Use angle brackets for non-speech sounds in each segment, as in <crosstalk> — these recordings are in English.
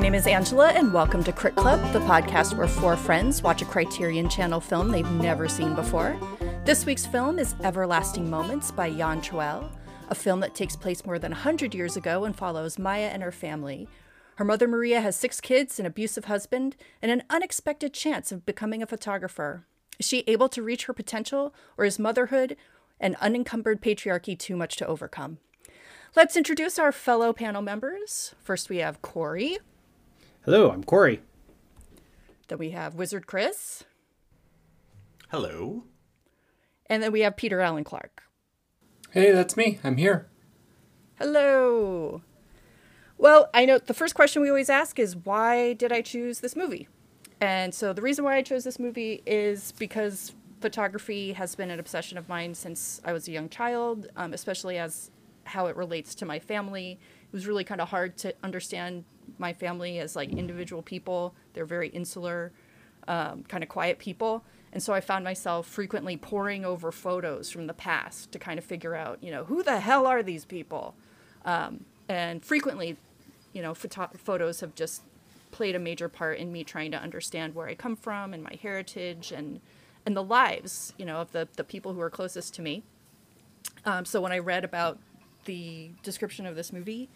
My name is Angela, and welcome to Crit Club, the podcast where four friends watch a Criterion Channel film they've never seen before. This week's film is Everlasting Moments by Jan Troell, a film that takes place more than 100 years ago and follows Maya and her family. Her mother Maria has six kids, an abusive husband, and an unexpected chance of becoming a photographer. Is she able to reach her potential, or is motherhood and unencumbered patriarchy too much to overcome? Let's introduce our fellow panel members. First, we have Corey. Hello, I'm Corey. Then we have Wizard Chris. Hello. And then we have Peter Allen Clark. Hey, that's me. I'm here. Hello. Well, I know the first question we always ask is why did I choose this movie? And so the reason why I chose this movie is because photography has been an obsession of mine since I was a young child, um, especially as how it relates to my family. It was really kind of hard to understand my family as like individual people. They're very insular, um, kind of quiet people. And so I found myself frequently poring over photos from the past to kind of figure out, you know, who the hell are these people? Um, and frequently, you know, photo- photos have just played a major part in me trying to understand where I come from and my heritage and and the lives, you know, of the the people who are closest to me. Um, so when I read about the description of this movie,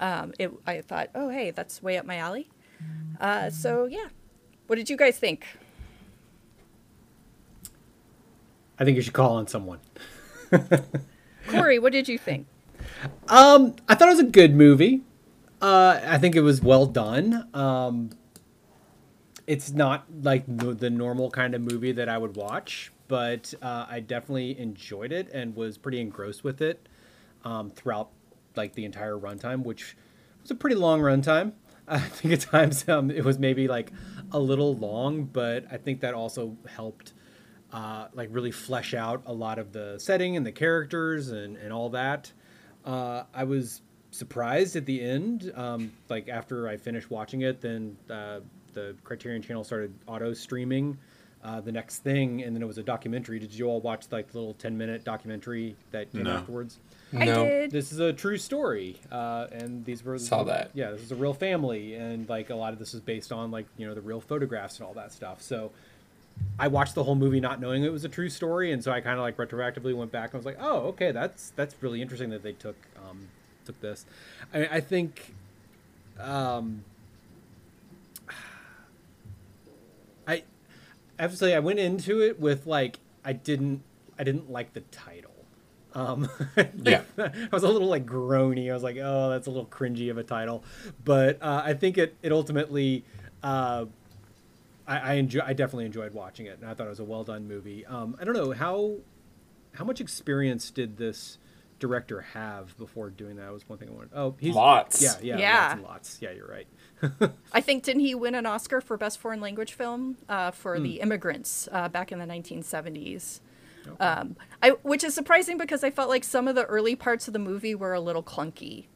um, it, I thought, oh, hey, that's way up my alley. Uh, so, yeah. What did you guys think? I think you should call on someone. <laughs> Corey, what did you think? Um, I thought it was a good movie. Uh, I think it was well done. Um, it's not like the, the normal kind of movie that I would watch, but uh, I definitely enjoyed it and was pretty engrossed with it um, throughout like the entire runtime, which was a pretty long runtime. <laughs> I think at times um, it was maybe like a little long, but I think that also helped uh, like really flesh out a lot of the setting and the characters and, and all that. Uh, I was surprised at the end. Um, like after I finished watching it, then uh, the Criterion Channel started auto streaming uh, the next thing, and then it was a documentary. Did you all watch like the little ten minute documentary that came No. afterwards? I no. did. This is a true story, uh, and these were Saw that. Yeah, this is a real family, and like a lot of this is based on like you know the real photographs and all that stuff. So I watched the whole movie not knowing it was a true story, and so I kind of like retroactively went back and was like, oh, okay, that's that's really interesting that they took um, took this. I, I think. Um, I i obviously I went into it with like I didn't I didn't like the title. Um, <laughs> Yeah. I was a little like groany. I was like, oh, that's a little cringy of a title, but uh, I think it it ultimately. Uh, I, I enjoy. I definitely enjoyed watching it, and I thought it was a well done movie. Um, I don't know how how much experience did this director have before doing that? Was one thing I wanted. Oh, he's Lots. Yeah, yeah, Yeah. lots and lots. Yeah, you're right. <laughs> I think didn't he win an Oscar for best foreign language film uh, for The Immigrants uh, back in the 1970s? Um, I, which is surprising because I felt like some of the early parts of the movie were a little clunky.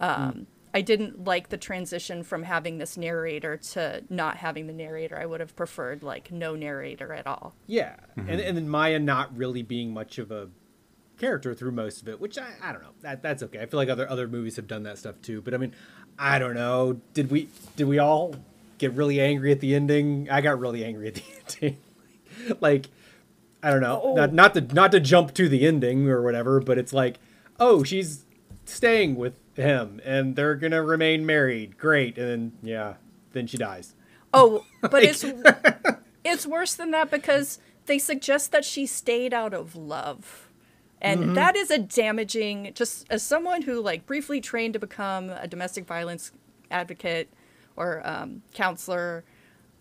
Um, I didn't like the transition from having this narrator to not having the narrator. I would have preferred like no narrator at all. Yeah, and and then Maya not really being much of a character through most of it, which I, I don't know. That that's okay. I feel like other other movies have done that stuff too. But I mean, I don't know. Did we did we all get really angry at the ending? I got really angry at the <laughs> ending. like I don't know. Oh. Not not to not to jump to the ending or whatever, but it's like, oh, she's staying with him and they're gonna remain married. Great, and then yeah, then she dies. Oh, <laughs> but it's <laughs> it's worse than that because they suggest that she stayed out of love. And that is a damaging just as someone who like briefly trained to become a domestic violence advocate or um, counselor.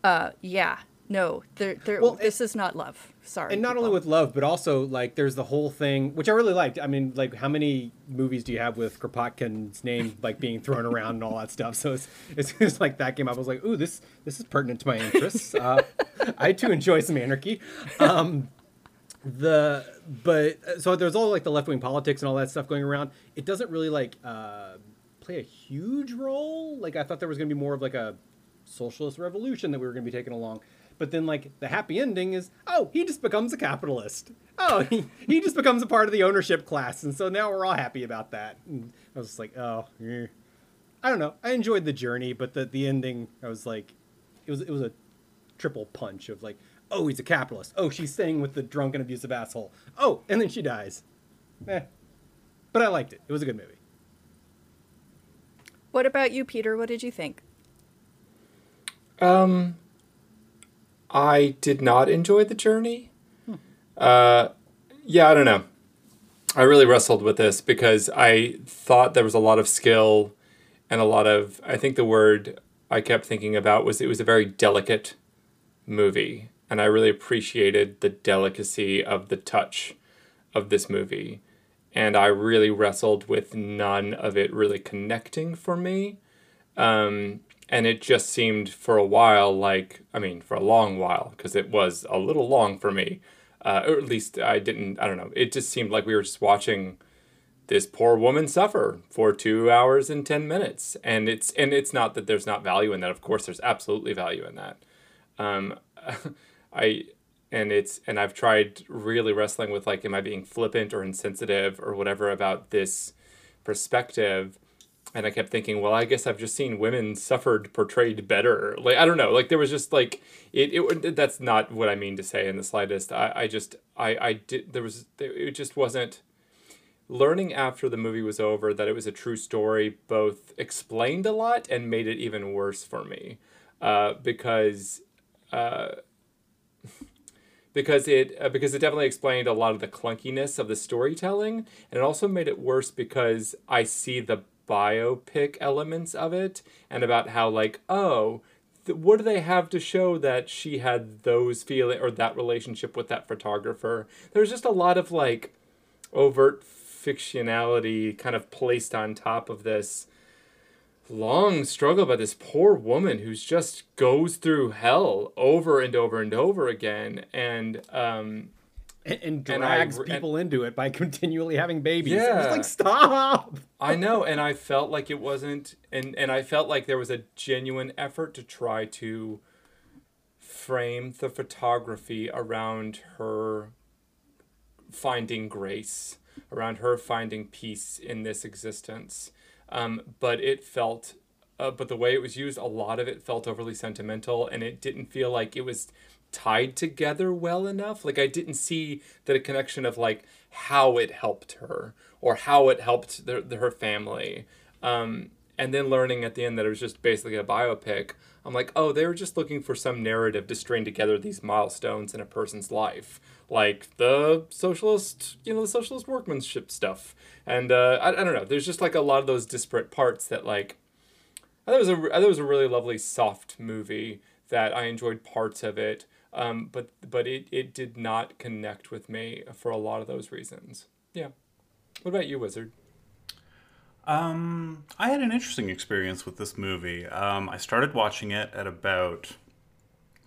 Uh, yeah, no, there, there, Well, this is not love. Sorry. and not only with love but also like there's the whole thing which i really liked. I mean like how many movies do you have with kropotkin's name like being thrown around and all that stuff? So it's it's <laughs> just like that came up. I was like ooh this this is pertinent to my interests. Uh, i too enjoy some anarchy. Um the but so there's all like the left-wing politics and all that stuff going around. It doesn't really like uh play a huge role. Like i thought there was going to be more of like a socialist revolution that we were going to be taking along but then like the happy ending is oh he just becomes a capitalist oh he, he just becomes a part of the ownership class and so now we're all happy about that and i was just like oh eh. I don't know. I enjoyed the journey, but the the ending, I was like, it was it was a triple punch of like, oh, he's a capitalist. Oh, she's staying with the drunken, abusive asshole. Oh, and then she dies. Eh. But I liked it. It was a good movie. What about you, Peter? What did you think? Um, I did not enjoy the journey. Uh, yeah, I don't know. I really wrestled with this because I thought there was a lot of skill and a lot of. I think the word I kept thinking about was it was a very delicate movie, and I really appreciated the delicacy of the touch of this movie. And I really wrestled with none of it really connecting for me. Um, and it just seemed for a while like, I mean, for a long while, because it was a little long for me. Uh, or at least I didn't, I don't know. It just seemed like we were just watching this poor woman suffer for two hours and 10 minutes. And it's, and it's not that there's not value in that. Of course, there's absolutely value in that. Um, <laughs> I, and it's and I've tried really wrestling with like am I being flippant or insensitive or whatever about this perspective and I kept thinking well I guess I've just seen women suffered portrayed better. Like I don't know. Like there was just like it, it that's not what I mean to say in the slightest. I, I just I I did there was it just wasn't learning after the movie was over that it was a true story both explained a lot and made it even worse for me. Uh, because uh, <laughs> because it uh, because it definitely explained a lot of the clunkiness of the storytelling and it also made it worse because I see the biopic elements of it and about how like oh th- what do they have to show that she had those feeling or that relationship with that photographer? There's just a lot of like overt fictionality kind of placed on top of this long struggle by this poor woman who's just goes through hell over and over and over again and um And, and And I drags people into it by <laughs> continually having babies. Yeah. like, stop. I know, and I <laughs> felt like it wasn't, and and I felt like there was a genuine effort to try to frame the photography around her finding grace, around her finding peace in this existence. Um, but it felt, uh, but the way it was used, a lot of it felt overly sentimental, and it didn't feel like it was tied together well enough. Like I didn't see that a connection of like how it helped her or how it helped the, the, her family. Um, and then learning at the end that it was just basically a biopic. I'm like, oh, they were just looking for some narrative to string together these milestones in a person's life, like the socialist, you know, the socialist workmanship stuff. And uh, I, I don't know. There's just like a lot of those disparate parts that like I thought it was a I thought it was a really lovely soft movie that I enjoyed parts of it, um, but but it, it did not connect with me for a lot of those reasons. Yeah. What about you, Wizard? Um, I had an interesting experience with this movie. Um, I started watching it at about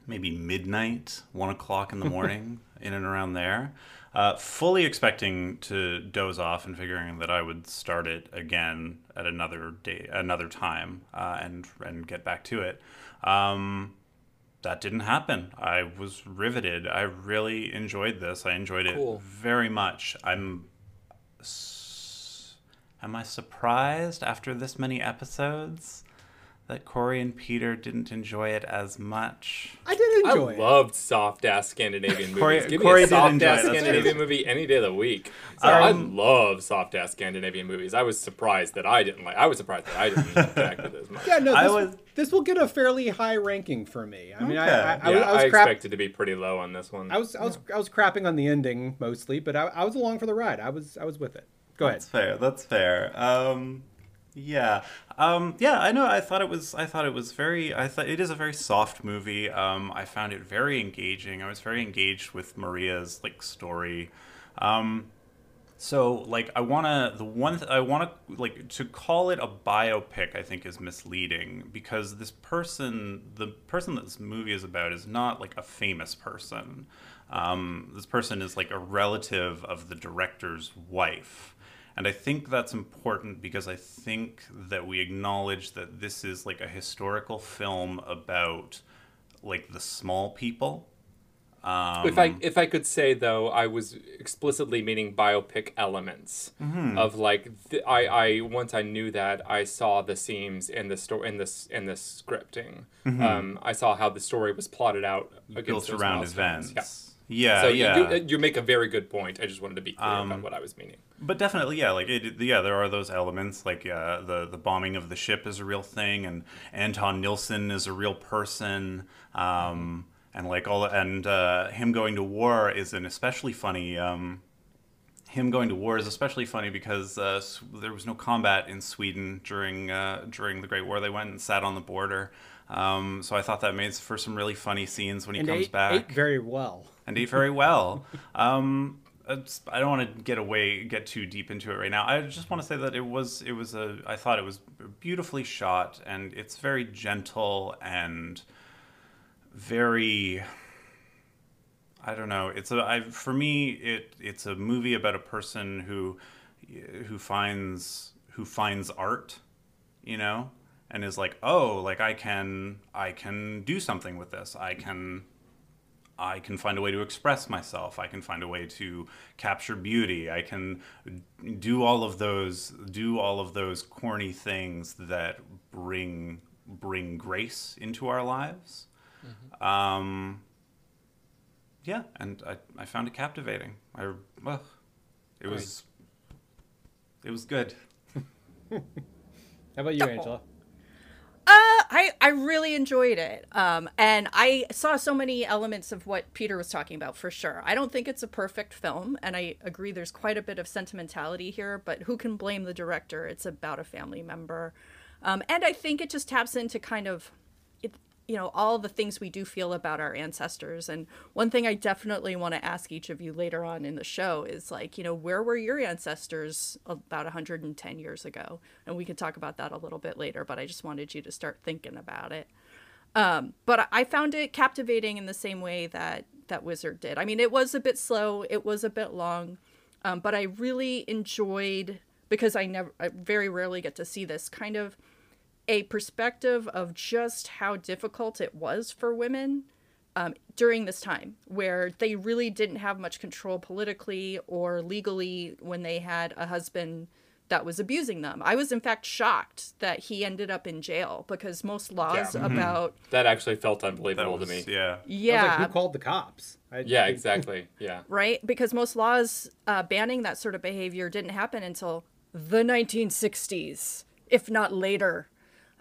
maybe midnight, one o'clock in the <laughs> morning, in and around there. Uh, fully expecting to doze off and figuring that I would start it again at another day, another time, uh, and and get back to it. Um, that didn't happen. I was riveted. I really enjoyed this. I enjoyed Cool. it very much. I'm. s- Am I surprised after this many episodes that Corey and Peter didn't enjoy it as much? I did enjoy I it. loved soft ass Scandinavian movies. Corey- Give Corey a soft ass Scandinavian true. movie any day of the week. So I Um, love soft ass Scandinavian movies. I was surprised that I didn't like. I was surprised that I didn't connect with it as much. Yeah, no, I this, was- this will get a fairly high ranking for me. I mean, Okay. I, I, I, yeah, I was I crap. expected to be pretty low on this one. I was, I was, I was crapping on the ending mostly, but I, I was along for the ride. I was, I was with it. Go ahead. That's fair. That's fair. Um, yeah. Um, yeah. I know. I thought it was. I thought it was very. I thought it is a very soft movie. Um, I found it very engaging. I was very engaged with Maria's like story. Um, so like I wanna the one th- I wanna like to call it a biopic I think is misleading because this person the person that this movie is about is not like a famous person. Um, this person is like a relative of the director's wife. And I think that's important because I think that we acknowledge that this is like a historical film about like the small people Um, if I if I could say though, I was explicitly meaning biopic elements Mm-hmm. of like th- I I once I knew that I saw the seams in the story in this in the scripting. Um, I saw how the story was plotted out against Mm-hmm. built around events. Yeah. Yeah, So yeah. you, you you make a very good point. I just wanted to be clear Um, about what I was meaning. But definitely, yeah, like it, yeah, there are those elements, like uh, the the bombing of the ship is a real thing, and Anton Nilsson is a real person, um, and like all, and uh, him going to war is an especially funny. Um, him going to war is especially funny because uh, there was no combat in Sweden during uh, during the Great War. They went and sat on the border, um, so I thought that made for some really funny scenes when he and comes ate, back ate very well. and ate very well. <laughs> Um, I don't want to get away, get too deep into it right now. I just want to say that it was, it was a, I thought it was beautifully shot, and it's very gentle and very. I don't know. It's a, I, for me, it, it's a movie about a person who, who finds, who finds art, you know, and is like, oh, like I can, I can do something with this. I can I can find a way to express myself. I can find a way to capture beauty. I can do all of those do all of those corny things that bring bring grace into our lives. Um, yeah, and I, I found it captivating. I well, it was it was good. <laughs> How about you, Angela? <laughs> Uh, I, I really enjoyed it. Um, and I saw so many elements of what Peter was talking about for sure. I don't think it's a perfect film, and I agree there's quite a bit of sentimentality here, but who can blame the director? It's about a family member. Um, and I think it just taps into kind of you know, all the things we do feel about our ancestors. And one thing I definitely want to ask each of you later on in the show is like, you know, where were your ancestors about 110 years ago? And we could talk about that a little bit later, but I just wanted you to start thinking about it. Um, but I found it captivating in the same way that that Wizard did. I mean, it was a bit slow, it was a bit long, um, but I really enjoyed because I never, I very rarely get to see this kind of a perspective of just how difficult it was for women um, during this time, where they really didn't have much control politically or legally when they had a husband that was abusing them. I was, in fact, shocked that he ended up in jail because most laws Yeah. about That actually felt unbelievable was to me. yeah. I was yeah like, who called the cops? I, Yeah, exactly. <laughs> Yeah. right? Because most laws uh, banning that sort of behavior didn't happen until the 1960s, if not later.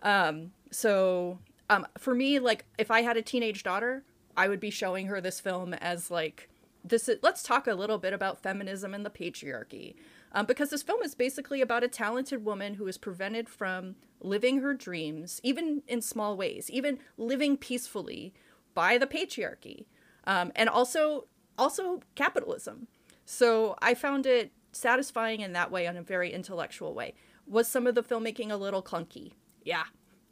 Um, so um, for me, like if I had a teenage daughter, I would be showing her this film as like this. Is, let's talk a little bit about feminism and the patriarchy. Um, because this film is basically about a talented woman who is prevented from living her dreams, even in small ways, even living peacefully by the patriarchy um, and also also capitalism. So I found it satisfying in that way, in a very intellectual way. Was some of the filmmaking a little clunky? Yeah.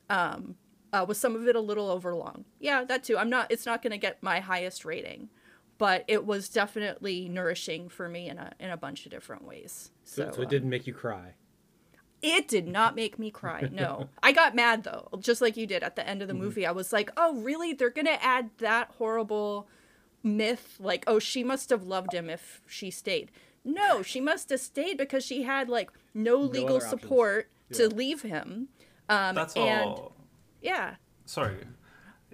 Um, uh, was some of it a little overlong? Yeah, that too. I'm not. It's not going to get my highest rating, but it was definitely nourishing for me in a in a bunch of different ways. So, So, so it um, didn't make you cry. it did not make me cry. <laughs> No. I got mad though, just like you did at the end of the movie. I was like, "Oh, really? They're going to add that horrible myth like, oh, she must have loved him if she stayed." No, she must have stayed because she had like no legal options. support to leave him. Um That's and all. yeah. Sorry.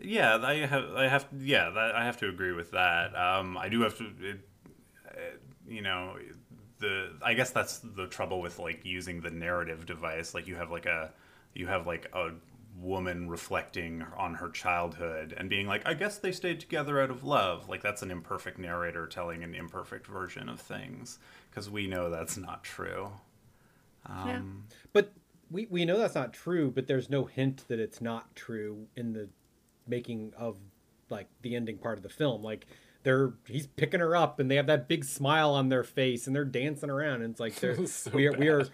Yeah, I have. I have. Yeah, that, I have to agree with that. Um, I do have to. It, uh, you know, the. I guess that's the trouble with like using the narrative device. Like you have like a, you have like a woman reflecting on her childhood and being like, I guess they stayed together out of love. Like that's an imperfect narrator telling an imperfect version of things because we know that's not true. Yeah. But we, we know that's not true, but there's no hint that it's not true in the making of like the ending part of the film. Like they're he's picking her up and they have that big smile on their face and they're dancing around and it's like <laughs> they're So we are we are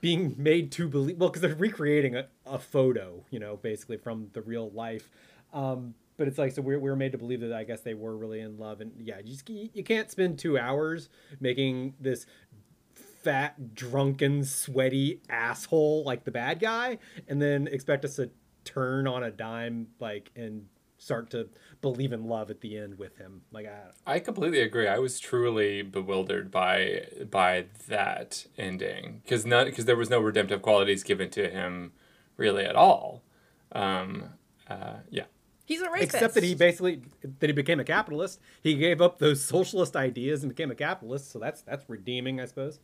being made to believe well because they're recreating a, a photo, you know, basically from the real life. Um, but it's like so we're, we're made to believe that I guess they were really in love and yeah, you just you can't spend two hours making this fat, drunken, sweaty asshole like the bad guy, and then expect us to turn on a dime like and start to believe in love at the end with him. Like I, I completely agree. I was truly bewildered by by that ending because not because there was no redemptive qualities given to him really at all. Um, uh, yeah. He's a rapist. except that he basically that he became a capitalist. He gave up those socialist ideas and became a capitalist. So that's that's redeeming, I suppose.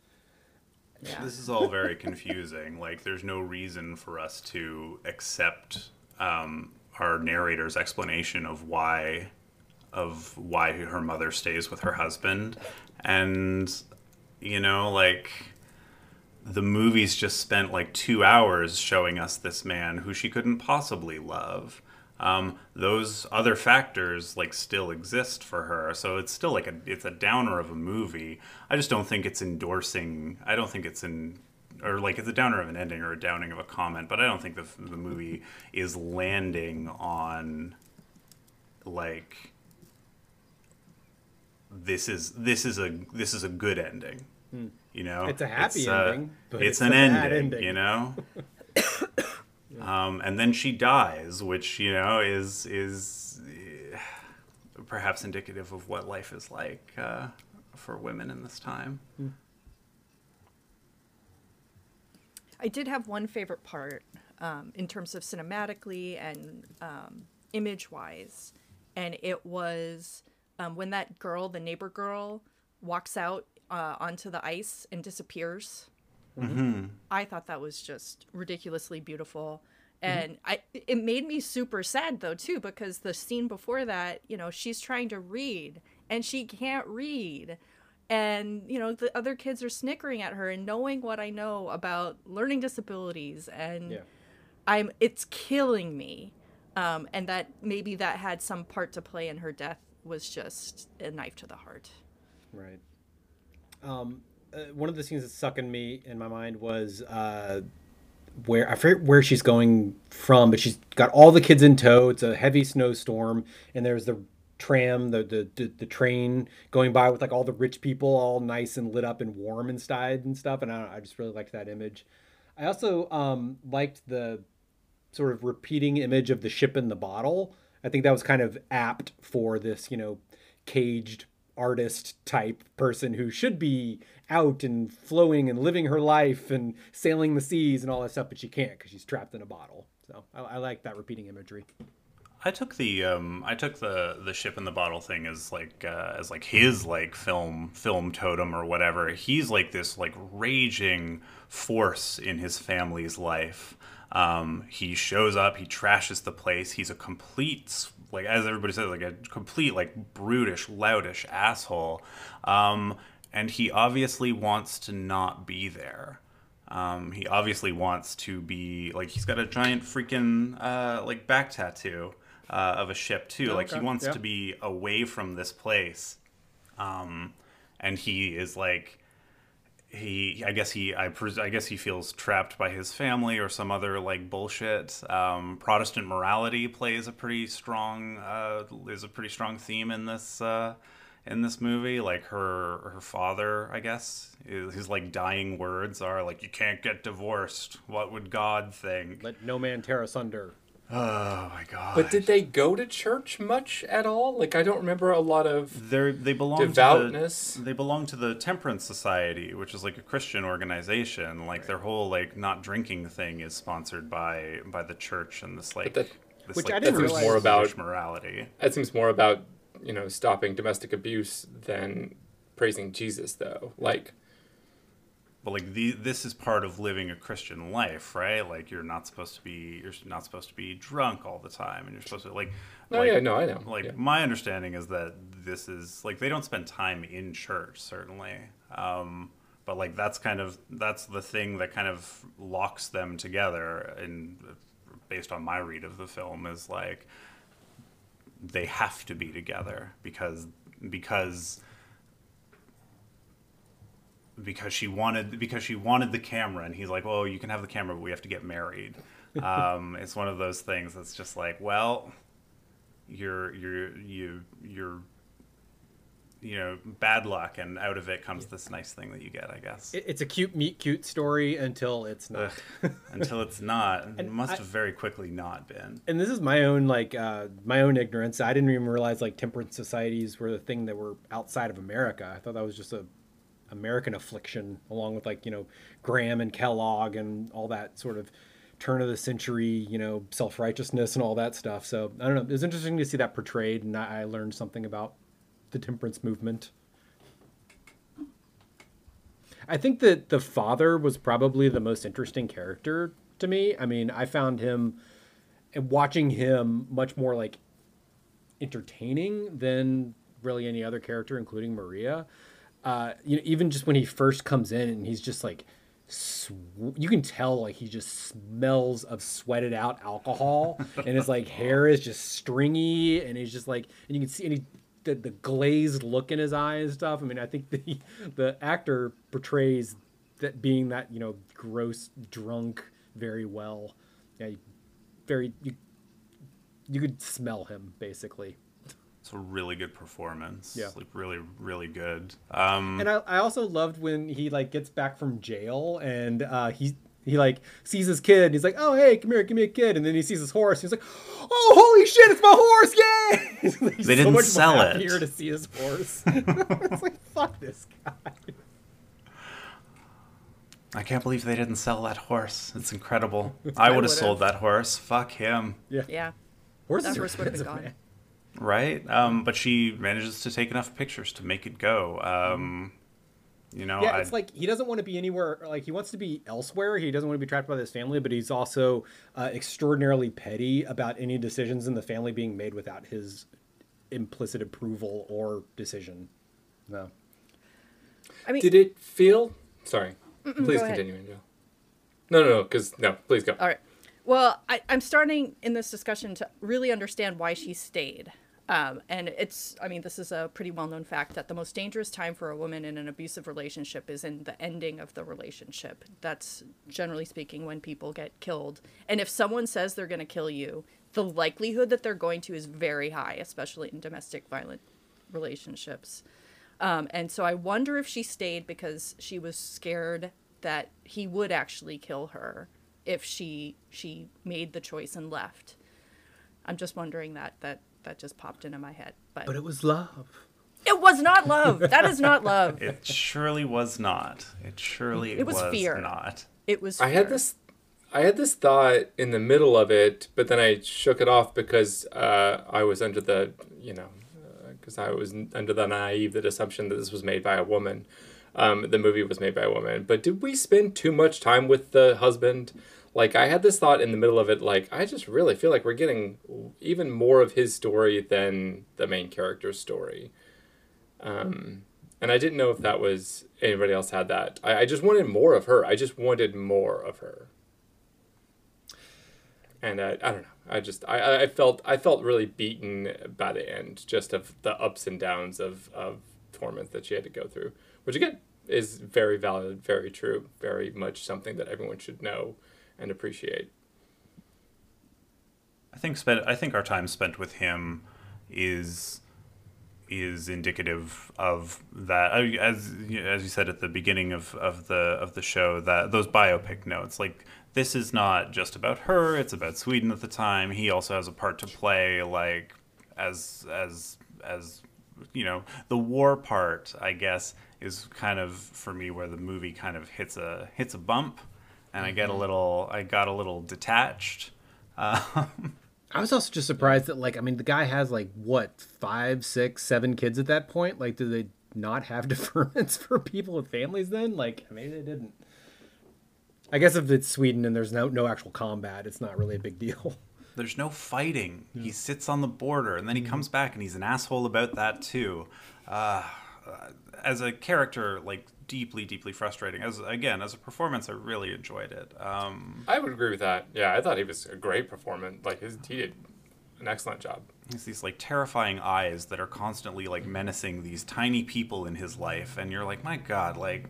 Yeah. This is all very confusing. <laughs> like, there's no reason for us to accept um, our narrator's explanation of why, of why her mother stays with her husband, and you know, like, the movie's just spent like two hours showing us this man who she couldn't possibly love. Um, those other factors like still exist for her, so it's still like a it's a downer of a movie. I just don't think it's endorsing. I don't think it's in or like it's a downer of an ending or a downing of a comment, but I don't think the the movie is landing on like this is this is a this is a good ending. You know, It's a happy uh, ending, but it's, it's an ending, ending. You know. <laughs> um, and then she dies, which you know is is eh, perhaps indicative of what life is like uh, for women in this time. I did have one favorite part um, in terms of cinematically and um, image wise, and it was um, when that girl, the neighbor girl, walks out uh, onto the ice and disappears. I thought that was just ridiculously beautiful. And I it made me super sad though too because the scene before that, you know, she's trying to read and she can't read. And you know, the other kids are snickering at her and knowing what I know about learning disabilities and Yeah. I'm it's killing me. Um, and that maybe that had some part to play in her death was just a knife to the heart. Right. Um, uh, one of the scenes that's stuck in me in my mind was uh, where I forget where she's going from, but she's got all the kids in tow. It's a heavy snowstorm, and there's the tram, the the, the, the train going by with like all the rich people, all nice and lit up and warm inside and stuff. And I, I just really liked that image. I also um, liked the sort of repeating image of the ship in the bottle. I think that was kind of apt for this, you know, caged artist type person who should be out and flowing and living her life and sailing the seas and all that stuff, but she can't because she's trapped in a bottle. So I, I like that repeating imagery. I took the um, I took the the ship in the bottle thing as like uh, as like his like film film totem or whatever. He's like this like raging force in his family's life. Um, he shows up, he trashes the place. He's a complete like as everybody says like a complete like brutish, loutish asshole. Um, and he obviously wants to not be there. Um, he obviously wants to be like he's got a giant freaking uh, like back tattoo uh, of a ship too. like he wants yeah. to be away from this place, um, and he is like he. I guess he. I, pres- I guess he feels trapped by his family or some other like bullshit. Um, Protestant morality plays a pretty strong uh, is a pretty strong theme in this. Uh, in this movie like her her father i guess his, his like dying words are like you can't get divorced what would god think Let no man tear asunder. Oh my god But did they go to church much at all? Like I don't remember a lot of They're, they belong Devoutness. To the, they belong to the Temperance Society, which is like a Christian organization. Like their whole like not drinking thing is sponsored by by the church and this like that- this Which like I didn't Jewish realize- More about- morality. that seems more about, you know, stopping domestic abuse than praising Jesus though. Like But like the this is part of living a Christian life, right? Like you're not supposed to be you're not supposed to be drunk all the time, and you're supposed to like. Oh, like, yeah, no, I know. Like Yeah. my understanding is that this is like they don't spend time in church, certainly. Um, but like that's kind of that's the thing that kind of locks them together, and based on my read of the film, is like they have to be together because because because she wanted because she wanted the camera and he's like well you can have the camera but we have to get married <laughs> um, it's one of those things that's just like well you're you're you you're you know bad luck, and out of it comes this nice thing that you get, I guess. It's a cute meet cute story until it's not. Ugh. Until it's not, <laughs> and it must I- have very quickly not been. and this is my own like uh, my own ignorance. I didn't even realize like temperance societies were the thing that were outside of America. I thought that was just a American affliction, along with like you know Graham and Kellogg and all that sort of turn of the century you know self righteousness and all that stuff. So I don't know. It was interesting to see that portrayed, and I, learned something about the temperance movement. I think that the father was probably the most interesting character to me. I mean, I found him and watching him much more like entertaining than really any other character, including Maria. Uh, you know, even just when he first comes in and he's just like, sw- you can tell like he just smells of sweated out alcohol, <laughs> and his like hair is just stringy, and he's just like, and you can see and he. The, the glazed look in his eye and stuff. I mean, I think <laughs> the the actor portrays that being that you know gross drunk very well. Yeah, you- very you you could smell him basically. It's a really good performance. Yeah. like really, really good. Um, And I, I also loved when he like gets back from jail and uh, he he like sees his kid. And he's like, "Oh hey, come here, give me a kid." And then he sees his horse. He's like, "Oh holy shit, it's my horse! Yay!" <laughs> He's They didn't much sell it. happier to see his horse. <laughs> it's like fuck this guy. I can't believe they didn't sell that horse. It's incredible. I would have would've. sold that horse. Fuck him. Yeah, Yeah. horses That horse would've been gone. man. Right? Um, but she manages to take enough pictures to make it go. Um, you know, Yeah, I, it's like he doesn't want to be anywhere. Like he wants to be elsewhere. He doesn't want to be trapped by his family, but he's also uh, extraordinarily petty about any decisions in the family being made without his implicit approval or decision. No. I mean, Did it feel? Sorry, please go ahead. continue, Angel. No, no, no. Because no, please go. All right. Well, I, I'm starting in this discussion to really understand why she stayed. Um, and it's, I mean, this is a pretty well known fact that the most dangerous time for a woman in an abusive relationship is in the ending of the relationship. That's generally speaking when people get killed. And if someone says they're going to kill you, the likelihood that they're going to is very high, especially in domestic violent relationships. Um, and so I wonder if she stayed because she was scared that he would actually kill her if she she made the choice and left. I'm just wondering that that that just popped into my head, but, But it was love. it was not <laughs> love. That is not love. it surely was not. It surely It was fear. not. It was. I had this, I had this thought in the middle of it, but then I shook it off because uh, I was under the, you know, because I was under the naive the assumption that this was made by a woman. Um, the movie was made by a woman, but did we spend too much time with the husband? Like I had this thought in the middle of it, like I just really feel like we're getting even more of his story than the main character's story. Um, and I didn't know if that was anybody else had that. I, I just wanted more of her. I just wanted more of her. And I, I don't know. I just I- I, felt I felt really beaten by the end, just of the ups and downs of, of torment that she had to go through. Which again is very valid, very true, very much something that everyone should know and appreciate. I think spent. I think our time spent with him is is indicative of that. As as you said at the beginning of, of the of the show, that those biopic notes, like this is not just about her. It's about Sweden at the time. He also has a part to play, like as as as you know, the war part. I guess is kind of for me where the movie kind of hits a hits a bump, and I get a little. I got a little detached. <laughs> Um, I was also just surprised that like I mean the guy has like what five, six, seven kids at that point. Like, do they not have <laughs> deferments for people with families then? Like, maybe they didn't. I guess if it's Sweden and there's no no actual combat, it's not really a big deal. <laughs> There's no fighting. He sits on the border, and then he comes back, and he's an asshole about that too. Uh, as a character, like deeply, deeply frustrating. As again, as a performance, I really enjoyed it. Um, I would agree with that. Yeah, I thought he was a great performance. Like his, he did an excellent job. he's these like terrifying eyes that are constantly like menacing these tiny people in his life, and you're like, my god, like,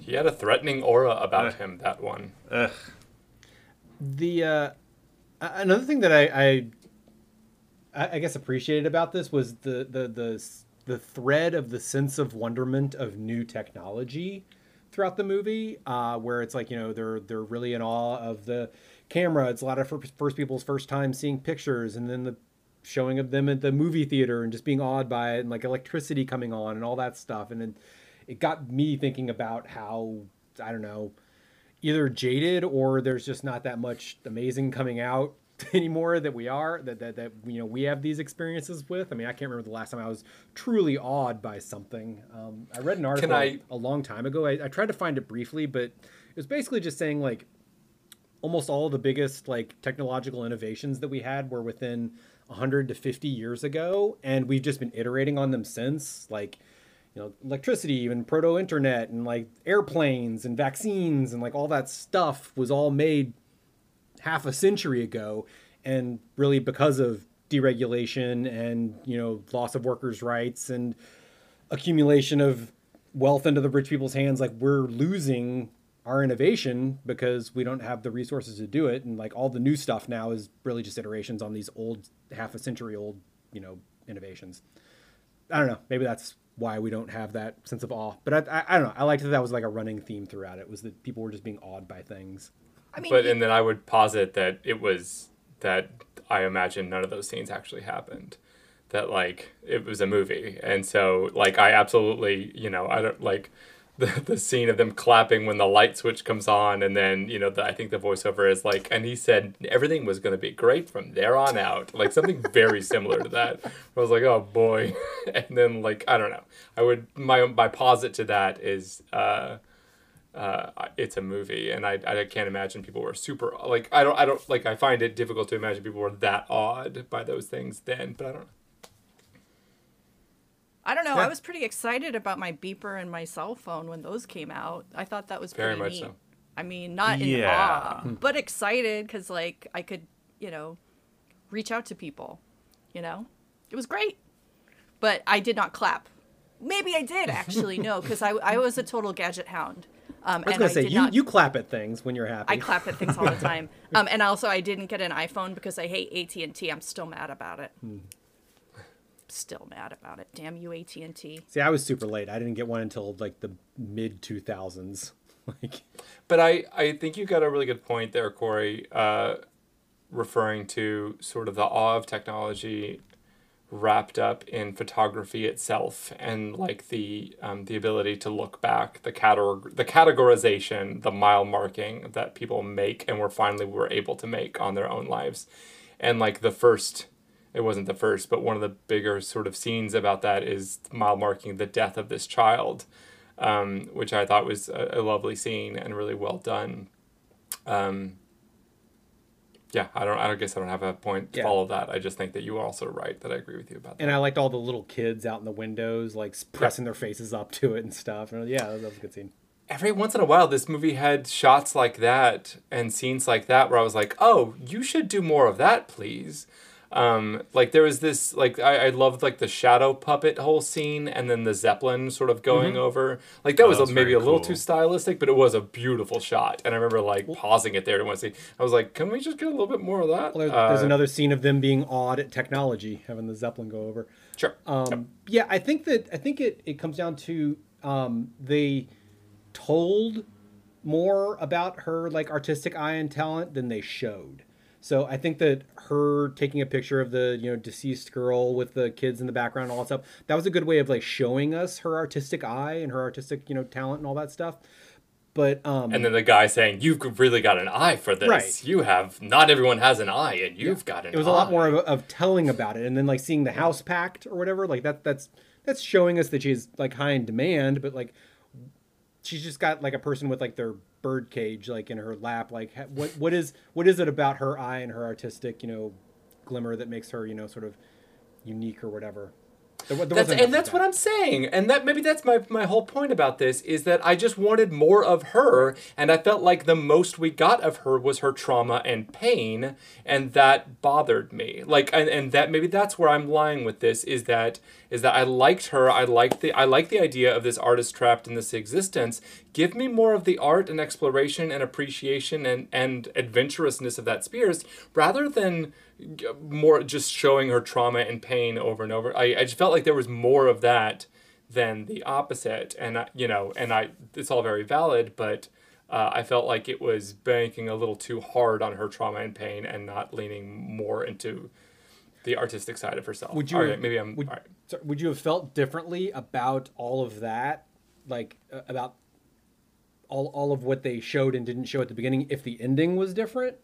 He had a threatening aura about Ugh. him. That one. ugh. The uh, another thing that I, I I I guess appreciated about this was the the the s- the thread of the sense of wonderment of new technology throughout the movie, uh, where it's like you know they're they're really in awe of the camera. It's a lot of first people's first time seeing pictures, and then the showing of them at the movie theater and just being awed by it, and like electricity coming on and all that stuff, and then it got me thinking about how I don't know either jaded or there's just not that much amazing coming out <laughs> anymore that we are that, that that you know we have these experiences with. I mean i can't remember the last time i was truly awed by something. Um, i read an article I- a long time ago. I, I tried to find it briefly but it was basically just saying like almost all the biggest like technological innovations that we had were within 100 to 50 years ago and we've just been iterating on them since like you know electricity and proto internet and like airplanes and vaccines and like all that stuff was all made half a century ago and really because of deregulation and you know loss of workers rights and accumulation of wealth into the rich people's hands like we're losing our innovation because we don't have the resources to do it. And like all the new stuff now is really just iterations on these old half a century old you know innovations. I don't know. Maybe that's why we don't have that sense of awe. But i, I, I don't know. I liked that that was like a running theme throughout it was that people were just being awed by things I mean, But and then I would posit that it was that I imagine none of those scenes actually happened. That like it was a movie, and so like I absolutely you know I don't like <laughs> the the scene of them clapping when the light switch comes on, and then you know the, I think the voiceover is like, and he said everything was going to be great from there on out, like something very similar to that. <laughs> I was like, oh boy, <laughs> and then like I don't know, I would my my posit to that is. uh uh, it's a movie, and I, I can't imagine people were super like I don't I don't like I find it difficult to imagine people were that awed by those things then, but I don't know. I don't know. Yeah. I was pretty excited about my beeper and my cell phone when those came out. I thought that was Very pretty much neat. so. I mean, not in Yeah. awe, but excited because like I could, you know, reach out to people. You know, it was great. But I did not clap. Maybe I did actually. no, because I I was a total gadget hound. Um, i was and gonna say you, not- you clap at things when you're happy I clap at things all the <laughs> time. Um, and also, I didn't get an iPhone because I hate AT and T. I'm still mad about it. Hmm. Still mad about it. Damn you, AT and T. See, I was super late. I didn't get one until like the mid 2000s. <laughs> Like, But I I think you got a really good point there, Corey, uh, referring to sort of the awe of technology wrapped up in photography itself and like the um, the ability to look back the categor- the categorization the mile marking that people make and we're finally were able to make on their own lives. And like the first it wasn't the first but one of the bigger sort of scenes about that is mile marking the death of this child um, which i thought was a, a lovely scene and really well done. Um, yeah, I don't. I don't guess I don't have a point to Yeah. follow that. I just think that you are also right. That I agree with you about that. and I liked all the little kids out in the windows, like pressing their faces up to it and stuff. And yeah, that was a good scene. Every once in a while, this movie had shots like that and scenes like that where I was like, "Oh, you should do more of that, please." Um, like there was this like I, I loved like the shadow puppet whole scene and then the zeppelin sort of going over. Like that Oh, was, was maybe a little cool. too stylistic but it was a beautiful shot. And I remember like pausing it there to want to see. I was like can we just get a little bit more of that? Well, there's, there's Uh, another scene of them being awed at technology, having the Zeppelin go over. sure. Um, Yeah, I think that I think it, it comes down to um, they told more about her like artistic eye and talent than they showed. So I think that her taking a picture of the you know deceased girl with the kids in the background and all that stuff that was a good way of like showing us her artistic eye and her artistic you know talent and all that stuff. But um, And then the guy saying, "You've really got an eye for this. Right. You have. Not everyone has an eye, and you've got an." it was a lot more of, of telling about it and then like seeing the house packed or whatever like that that's that's showing us that she's like high in demand but like she's just got like a person with like their bird cage like in her lap like what what is what is it about her eye and her artistic you know glimmer that makes her you know sort of unique or whatever There there That's, and that's what. I'm saying. And that maybe that's my, my whole point about this is that I just wanted more of her. And I felt like the most we got of her was her trauma and pain. And that bothered me. Like, and, and that maybe that's where I'm lying with this is that is that I liked her. I liked the I like the idea of this artist trapped in this existence give me more of the art and exploration and appreciation and and adventurousness of that Spears rather than more just showing her trauma and pain over and over. I, I just felt like there was more of that than the opposite, and I, you know, and I it's all very valid, but. Uh, I felt like it was banking a little too hard on her trauma and pain and not leaning more into the artistic side of herself. Would you All right, maybe I'm. would, right. sorry, would you have felt differently about all of that, like uh, about all all of what they showed and didn't show at the beginning, if the ending was different?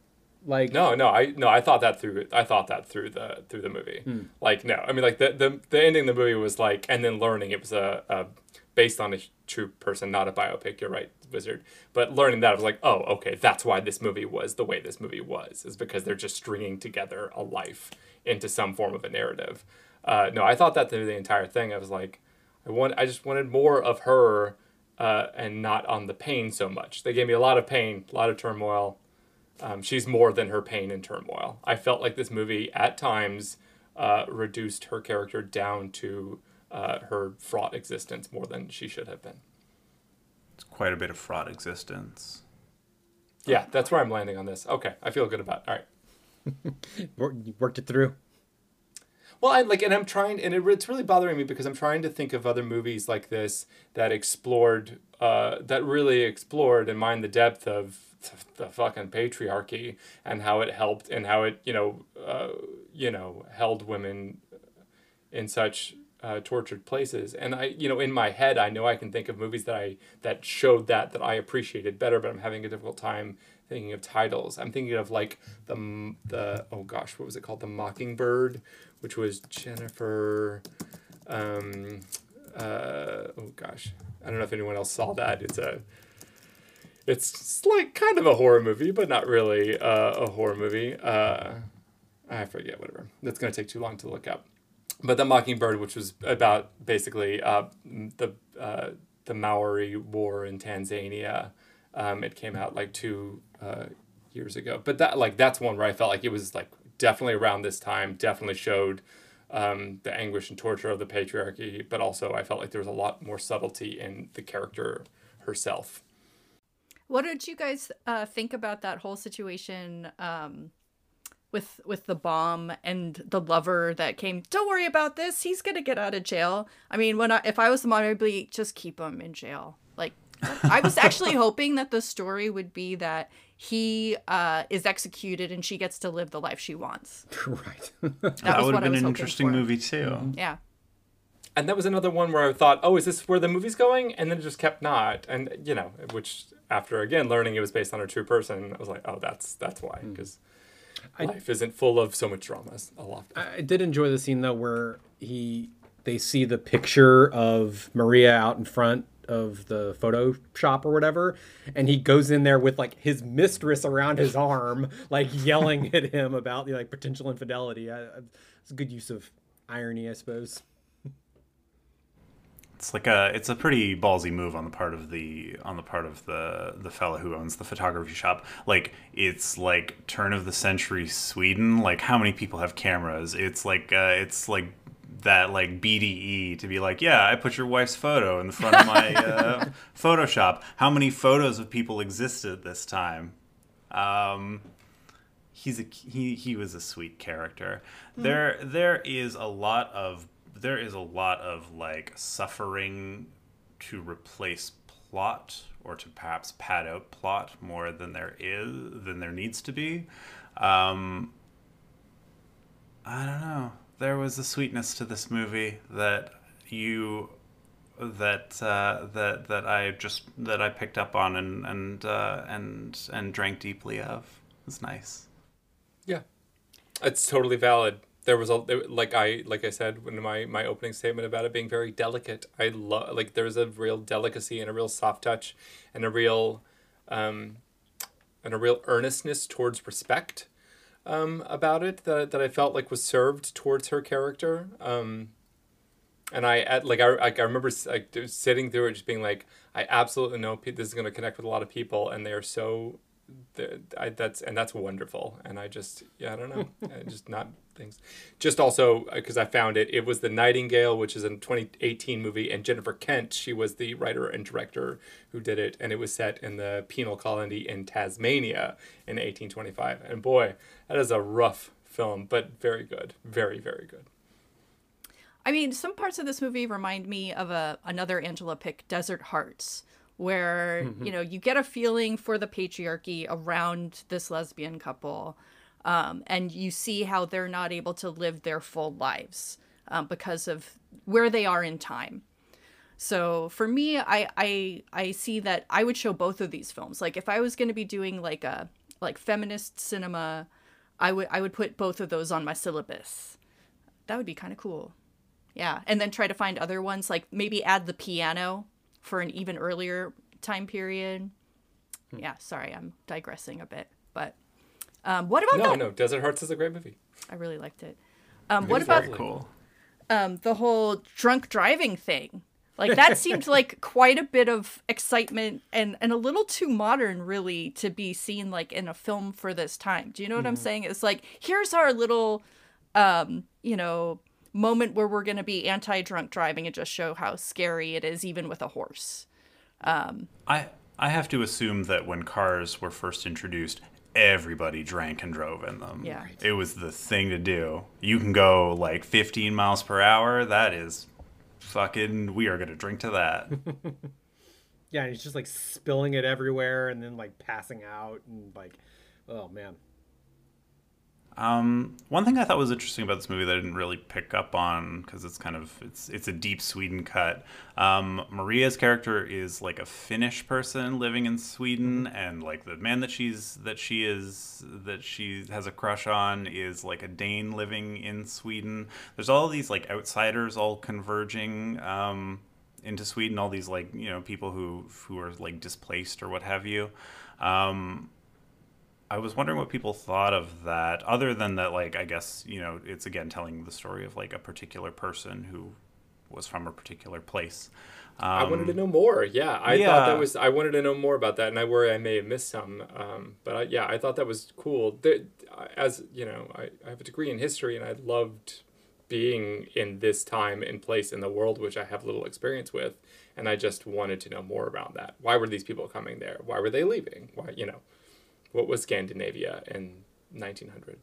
Like No, no, I no, I thought that through. I thought that through the through the movie. Like no, I mean like the the the ending of the movie was like, and then learning it was a, a based on a true person, not a biopic. You're right, Wizard. But learning that, I was like, oh, okay, that's why this movie was the way this movie was, is because they're just stringing together a life into some form of a narrative. Uh, no, I thought that through the entire thing. I was like, I want, I just wanted more of her, uh, and not on the pain so much. They gave me a lot of pain, a lot of turmoil. Um, she's more than her pain and turmoil. I felt like this movie at times uh, reduced her character down to uh, her fraught existence more than she should have been. It's quite a bit of fraught existence. Yeah, that's where I'm landing on this. Okay, I feel good about. It. All right. <laughs> worked it through. Well, I like, and I'm trying, and it, it's really bothering me because I'm trying to think of other movies like this that explored, uh, that really explored and mined the depth of the fucking patriarchy and how it helped and how it, you know, uh, you know, held women in such uh, tortured places. And I, you know, in my head, I know I can think of movies that I that showed that that I appreciated better, but I'm having a difficult time thinking of titles. I'm thinking of like the the oh gosh, what was it called? The Mockingbird, which was Jennifer. Um, uh, oh gosh, I don't know if anyone else saw that. It's a it's like kind of a horror movie, but not really uh, a horror movie. Uh, I forget, whatever. That's to take too long to look up. But the Mockingbird, which was about basically uh, the uh, the Maori War in Tasmania, um, it came out like two uh, years ago. But that like that's one where I felt like it was like definitely around this time, definitely showed um, the anguish and torture of the patriarchy, but also I felt like there was a lot more subtlety in the character herself. What did you guys uh, think about that whole situation um, with with the bomb and the lover that came? Don't worry about this. He's gonna get out of jail. I mean, when I, if I was the mom, I'd be just keep him in jail. Like, I was actually hoping that the story would be that he uh, is executed and she gets to live the life she wants. <laughs> right. That, That would have been an interesting for. movie too. Yeah. and that was another one where I thought, oh, is this where the movie's going? And then it just kept not, and you know, which after again learning it was based on a true person, I was like, oh, that's that's why, because life isn't full of so much drama. A lot. I did enjoy the scene though where he they see the picture of Maria out in front of the photo shop or whatever and he goes in there with like his mistress around his arm like yelling <laughs> at him about the like potential infidelity I, I, it's a good use of irony i suppose It's like a it's a pretty ballsy move on the part of the on the part of the the fella who owns the photography shop. Like it's like turn of the century Sweden. Like how many people have cameras? It's like uh, it's like that like BDE to be like, yeah, I put your wife's photo in the front of my <laughs> uh, Photoshop. How many photos of people existed at this time? Um, he's a he he was a sweet character. There there is a lot of there is a lot of like suffering to replace plot or to perhaps pad out plot more than there is than there needs to be. Um, I don't know. There was a sweetness to this movie that you that uh, that that I just that I picked up on and and uh, and and drank deeply of. It was nice. Yeah, it's totally valid. There was a like I like I said in my my opening statement about it being very delicate. I love like there was a real delicacy and a real soft touch and a real um and a real earnestness towards respect um about it that that I felt like was served towards her character. Um and I at like I, I remember like sitting through it just being like I absolutely know this is going to connect with a lot of people and they are so I, that's and that's wonderful and I just yeah I don't know <laughs> I just not things. Just also because I found it, it was the Nightingale, which is a 2018 movie, and Jennifer Kent, she was the writer and director who did it, and it was set in the penal colony in Tasmania in 1825. And boy, that is a rough film, but very good, very very good. I mean, some parts of this movie remind me of a another Angela pick, Desert Hearts, where you know you get a feeling for the patriarchy around this lesbian couple, um, and you see how they're not able to live their full lives um, because of where they are in time. So for me, I, I I see that I would show both of these films. Like if I was going to be doing like a like feminist cinema, I would I would put both of those on my syllabus. That would be kind of cool. Yeah, and then try to find other ones like maybe add the piano for an even earlier time period. Yeah, sorry, I'm digressing a bit, but um, what about No, that? no, Desert Hearts is a great movie. I really liked it. Um, what about. Cool. um, the whole drunk driving thing? Like that seemed like quite a bit of excitement and and a little too modern, really, to be seen like in a film for this time. Do you know what I'm saying? It's like here's our little, um, you know, moment where we're going to be anti-drunk driving and just show how scary it is, even with a horse. I I have to assume that when cars were first introduced, everybody drank and drove in them. Yeah. It was the thing to do. You can go like 15 miles per hour. That is fucking. We are gonna drink to that. <laughs> Yeah, and he's just like spilling it everywhere and then like passing out and like, oh man. Um, one thing I thought was interesting about this movie that I didn't really pick up on because it's kind of it's it's a deep Sweden cut. Um, Maria's character is like a Finnish person living in Sweden, and like the man that she's that she is that she has a crush on is like a Dane living in Sweden. There's all these like outsiders all converging. Um, into Sweden, all these like you know people who who are like displaced or what have you. Um, I was wondering what people thought of that, other than that, like, I guess, you know, it's again telling the story of like a particular person who was from a particular place. Um, I wanted to know more. Yeah, I thought that was. I wanted to know more about that, and I worry I may have missed some. Um, but I, yeah, I thought that was cool. There, as you know, I, I have a degree in history, and I loved being in this time and place in the world, which I have little experience with, and I just wanted to know more about that. Why were these people coming there? Why were they leaving? Why, you know, what was Scandinavia in 1900?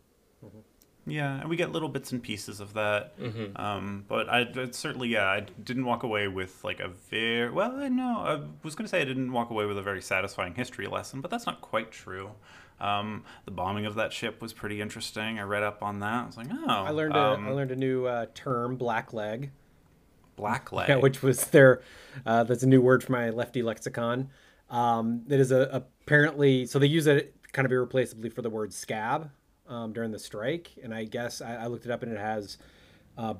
Yeah, and we get little bits and pieces of that. Mm-hmm. Um, but I I'd certainly, yeah, I didn't walk away with like a very well. I know I was going to say I didn't walk away with a very satisfying history lesson, but that's not quite true. Um, the bombing of that ship was pretty interesting. I read up on that. I was like, oh, I learned um, a, I learned a new uh, term, black leg. black <laughs> leg. Yeah, which was their uh, that's a new word for my lefty lexicon. Um, it is a, apparently so they use it kind of irreplaceably for the word scab um, during the strike, and I guess I, I looked it up and it has uh,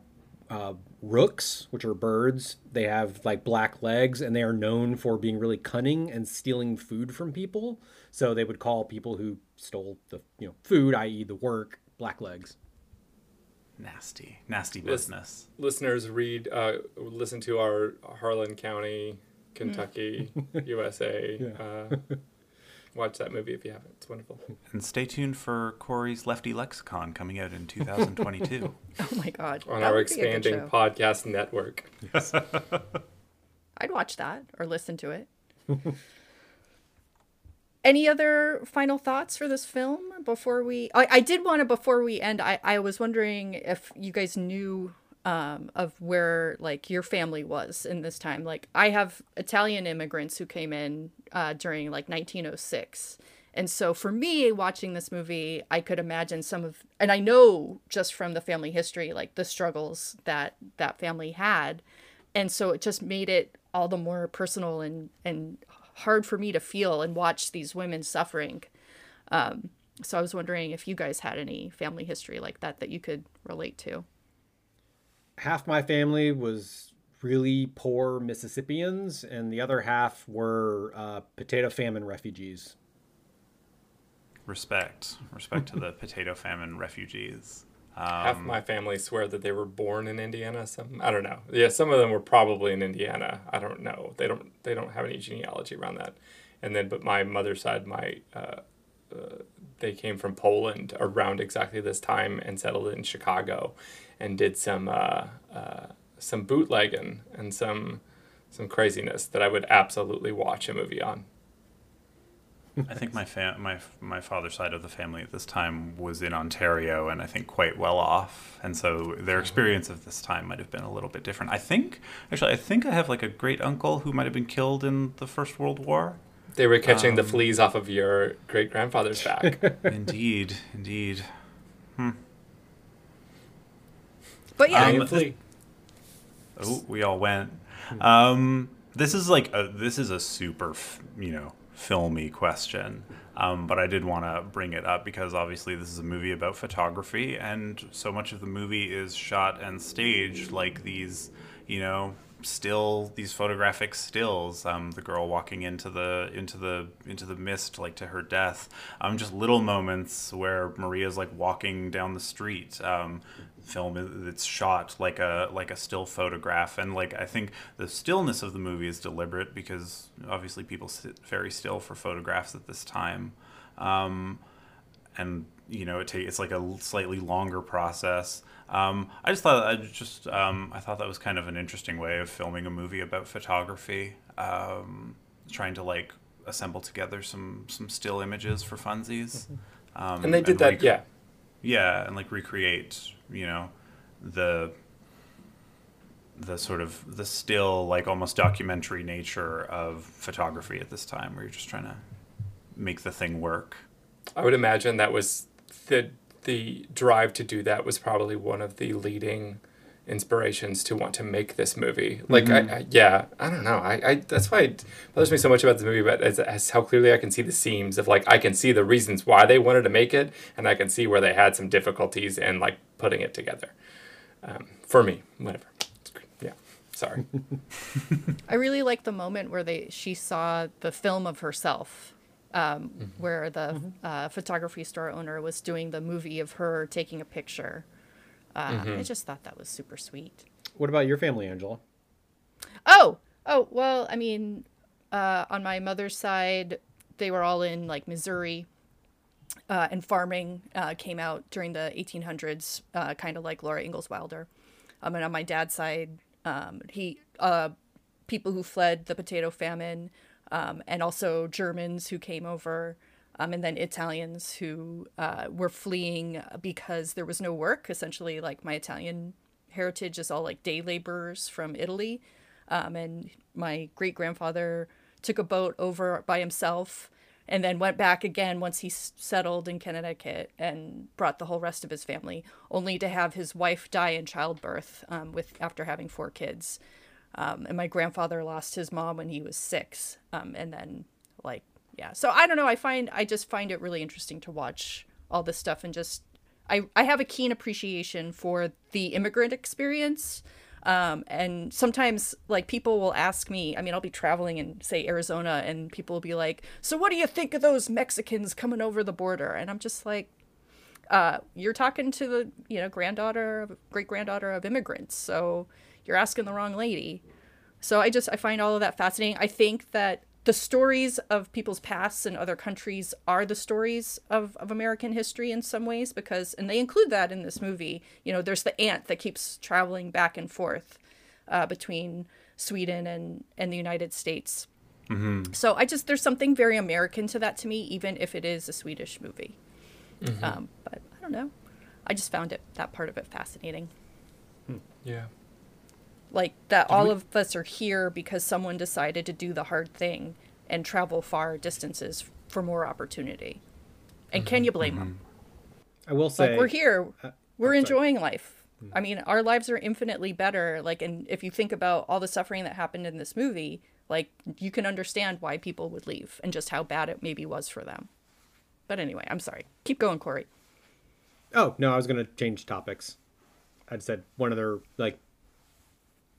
uh, rooks, which are birds. They have like black legs, and they are known for being really cunning and stealing food from people. So they would call people who stole the you know food, i.e., the work, black legs. nasty, nasty business. Listeners, read, uh, listen to our Harlan County, Kentucky, <laughs> USA. Uh, <laughs> watch that movie if you haven't. It's wonderful. And stay tuned for Corey's Lefty Lexicon coming out in 2022. <laughs> Oh my god! On that our would be a good expanding podcast network. Yes. <laughs> I'd watch that or listen to it. <laughs> Any other final thoughts for this film before we? I, I did want to before we end. I, I was wondering if you guys knew um, of where like your family was in this time. Like I have Italian immigrants who came in uh, during like 1906. And so for me watching this movie, I could imagine some of and I know just from the family history like the struggles that that family had. And so it just made it all the more personal and and hard for me to feel and watch these women suffering. Um, so I was wondering if you guys had any family history like that that you could relate to. Half my family was really poor Mississippians, and the other half were uh, potato famine refugees. respect, respect to the <laughs> potato famine refugees. Half Um, my family swear that they were born in Indiana. Some I don't know. Yeah, some of them were probably in Indiana. I don't know. They don't. They don't have any genealogy around that. And then, but my mother's side, my uh, uh, they came from Poland around exactly this time and settled in Chicago, and did some uh, uh, some bootlegging and some some craziness that I would absolutely watch a movie on. I think my fam- my my father's side of the family at this time was in Ontario, and I think quite well off, and so their experience of this time might have been a little bit different. I think, actually, I think I have like a great uncle who might have been killed in the First World War. They were catching the fleas off of your great grandfather's <laughs> back. indeed, indeed. But yeah, Um, Hang flea. Oh, we all went. Um, this is like a, this is a super, f- you know, filmy question. Um, but I did want to bring it up because obviously this is a movie about photography, and so much of the movie is shot and staged like these, you know, still these photographic stills. Um, the girl walking into the into the into the mist, like to her death. Um, just little moments where Maria's like walking down the street. Um, film that's shot like a like a still photograph and like i think the stillness of the movie is deliberate because obviously people sit very still for photographs at this time um, and you know it take it's like a slightly longer process um, i just thought i just um, i thought that was kind of an interesting way of filming a movie about photography um, trying to like assemble together some some still images for funsies. Um, and they did that, rec- yeah. yeah and like recreate you know the the sort of the still like almost documentary nature of photography at this time where you're just trying to make the thing work. I would imagine that was the the drive to do that was probably one of the leading inspirations to want to make this movie. Like, I, I yeah, I don't know. I, I that's why it bothers me so much about this movie, but as, as how clearly I can see the seams of like I can see the reasons why they wanted to make it, and I can see where they had some difficulties in like putting it together. Um, for me, whatever. Yeah, sorry. <laughs> I really like the moment where they she saw the film of herself, um, where the uh, photography store owner was doing the movie of her taking a picture. Uh, I just thought that was super sweet. What about your family, Angela? Oh, oh, well, I mean, uh, on my mother's side, they were all in like Missouri, uh, and farming uh, came out during the 1800s, uh, kind of like Laura Ingalls Wilder. Um, and on my dad's side, um, he uh, people who fled the potato famine, um, and also Germans who came over. Um, and then Italians who uh, were fleeing because there was no work. Essentially, like my Italian heritage is all like day laborers from Italy. Um, and my great grandfather took a boat over by himself and then went back again once he settled in Connecticut and brought the whole rest of his family, only to have his wife die in childbirth um, with after having four kids. Um, and my grandfather lost his mom when he was six, um, and then like yeah. So I don't know. I find I just find it really interesting to watch all this stuff and just I I have a keen appreciation for the immigrant experience. Um, and sometimes like people will ask me, I mean, I'll be traveling in say Arizona and people will be like, so what do you think of those Mexicans coming over the border? And I'm just like, uh, you're talking to the, you know, granddaughter, great granddaughter of immigrants. So you're asking the wrong lady. So I just, I find all of that fascinating. I think that the stories of people's pasts in other countries are the stories of, of American history in some ways because, and they include that in this movie. You know, there's the aunt that keeps traveling back and forth uh, between Sweden and, and the United States. So I just, there's something very American to that to me, even if it is a Swedish movie. Um, but I don't know. I just found it, that part of it fascinating Yeah. Like that all of us are here because someone decided to do the hard thing and travel far distances for more opportunity. And can you blame them? I will say Like we're here, uh, we're enjoying life. I mean, our lives are infinitely better. Like, and if you think about all the suffering that happened in this movie, like you can understand why people would leave and just how bad it maybe was for them. But anyway, I'm sorry. Keep going, Corey. Oh no, I was gonna change topics. I'd said one other like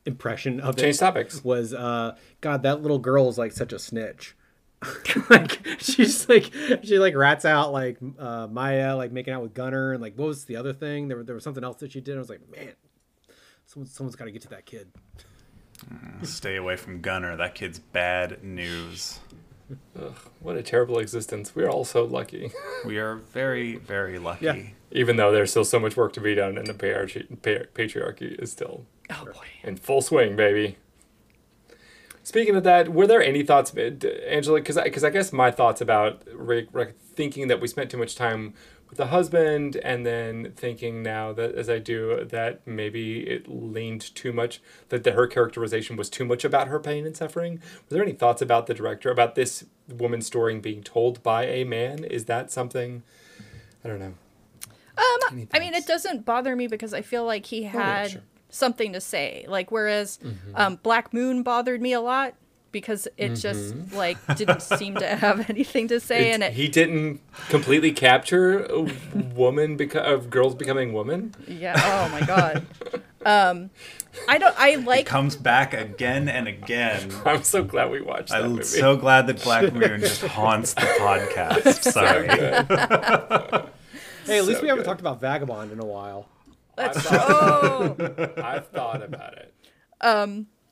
impression of Change it topics. was uh God, that little girl is like such a snitch. <laughs> like she's like she like rats out like uh Maya like making out with Gunner and like what was the other thing? There, there was something else that she did. I was like, man, someone someone's got to get to that kid. Stay away from Gunner. That kid's bad news. Ugh, what a terrible existence. We're all so lucky. <laughs> We are very, very lucky. Yeah. Even though there's still so much work to be done and the patriarchy, patriarchy is still Oh boy. in full swing, baby. Speaking of that, were there any thoughts, uh, Angela? Because I, 'cause I guess my thoughts about re- re- thinking that we spent too much time with the husband, and then thinking now that as I do that maybe it leaned too much that the, her characterization was too much about her pain and suffering. Were there any thoughts about the director about this woman's story being told by a man? Is that something? I don't know. Um, I mean, it doesn't bother me because I feel like he had sure. Something to say. Like, whereas um, Black Moon bothered me a lot because it just like didn't <laughs> seem to have anything to say, It- and it, he didn't completely capture a woman beca- of girls becoming women. yeah. Oh my god. Um, I don't. I like. Comes back again and again. <laughs> I'm so glad we watched I'm movie. so glad that Black <laughs> Moon just haunts the podcast. Sorry. Hey, at least So we haven't talked about Vagabond in a while. That's I've thought, oh. I've thought about it. <laughs>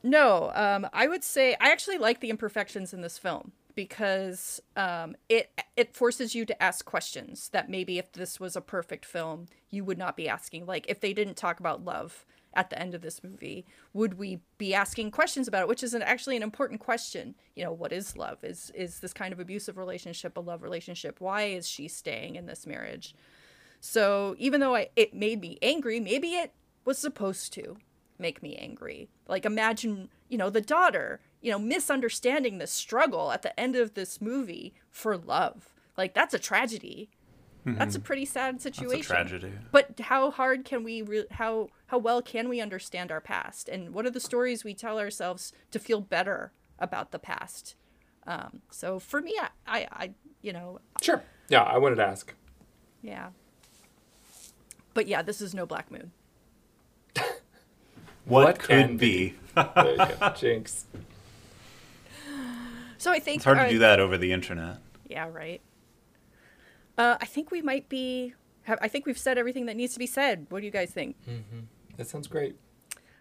No, um, I would say I actually like the imperfections in this film because um, it it forces you to ask questions that maybe if this was a perfect film you would not be asking. Like if they didn't talk about love at the end of this movie, would we be asking questions about it? Which is an, actually an important question. You know, what is love? Is is this kind of abusive relationship a love relationship? Why is she staying in this marriage? So even though I, it made me angry, maybe it was supposed to make me angry. Like imagine, you know, the daughter, you know, misunderstanding the struggle at the end of this movie for love. Like that's a tragedy. That's a pretty sad situation. It's a tragedy. But how hard can we re- how how well can we understand our past and what are the stories we tell ourselves to feel better about the past? Um, so for me, I, I, I you know, Sure. Yeah, I wanted to ask. yeah. But yeah, this is no Black Moon. <laughs> What, What could can be? There. <laughs> Jinx. So I think It's hard to uh, do that over the internet. Yeah, right. Uh, I think we might be. Have, I think we've said everything that needs to be said. What do you guys think? That sounds great.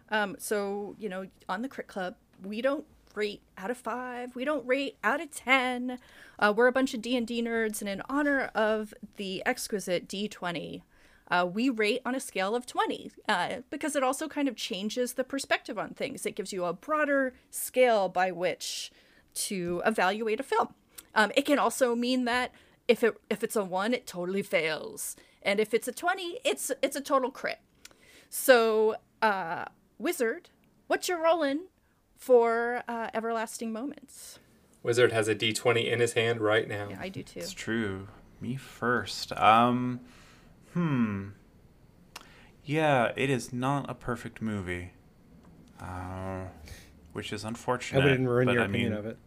Um, so you know, on the Crit Club, we don't rate out of five. We don't rate out of ten. Uh, we're a bunch of D and D nerds, and in honor of the exquisite D twenty, uh, we rate on a scale of twenty uh, because it also kind of changes the perspective on things. It gives you a broader scale by which to evaluate a film. Um, it can also mean that if it if it's a one, it totally fails, and if it's a twenty, it's it's a total crit. So, uh, Wizard, what you rolling for uh, Everlasting Moments? Wizard has a D20 in his hand right now. Yeah, I do too. It's true. Me first. Um, hmm. Yeah, it is not a perfect movie. Uh, which is unfortunate. I wouldn't ruin but your I opinion mean, of it.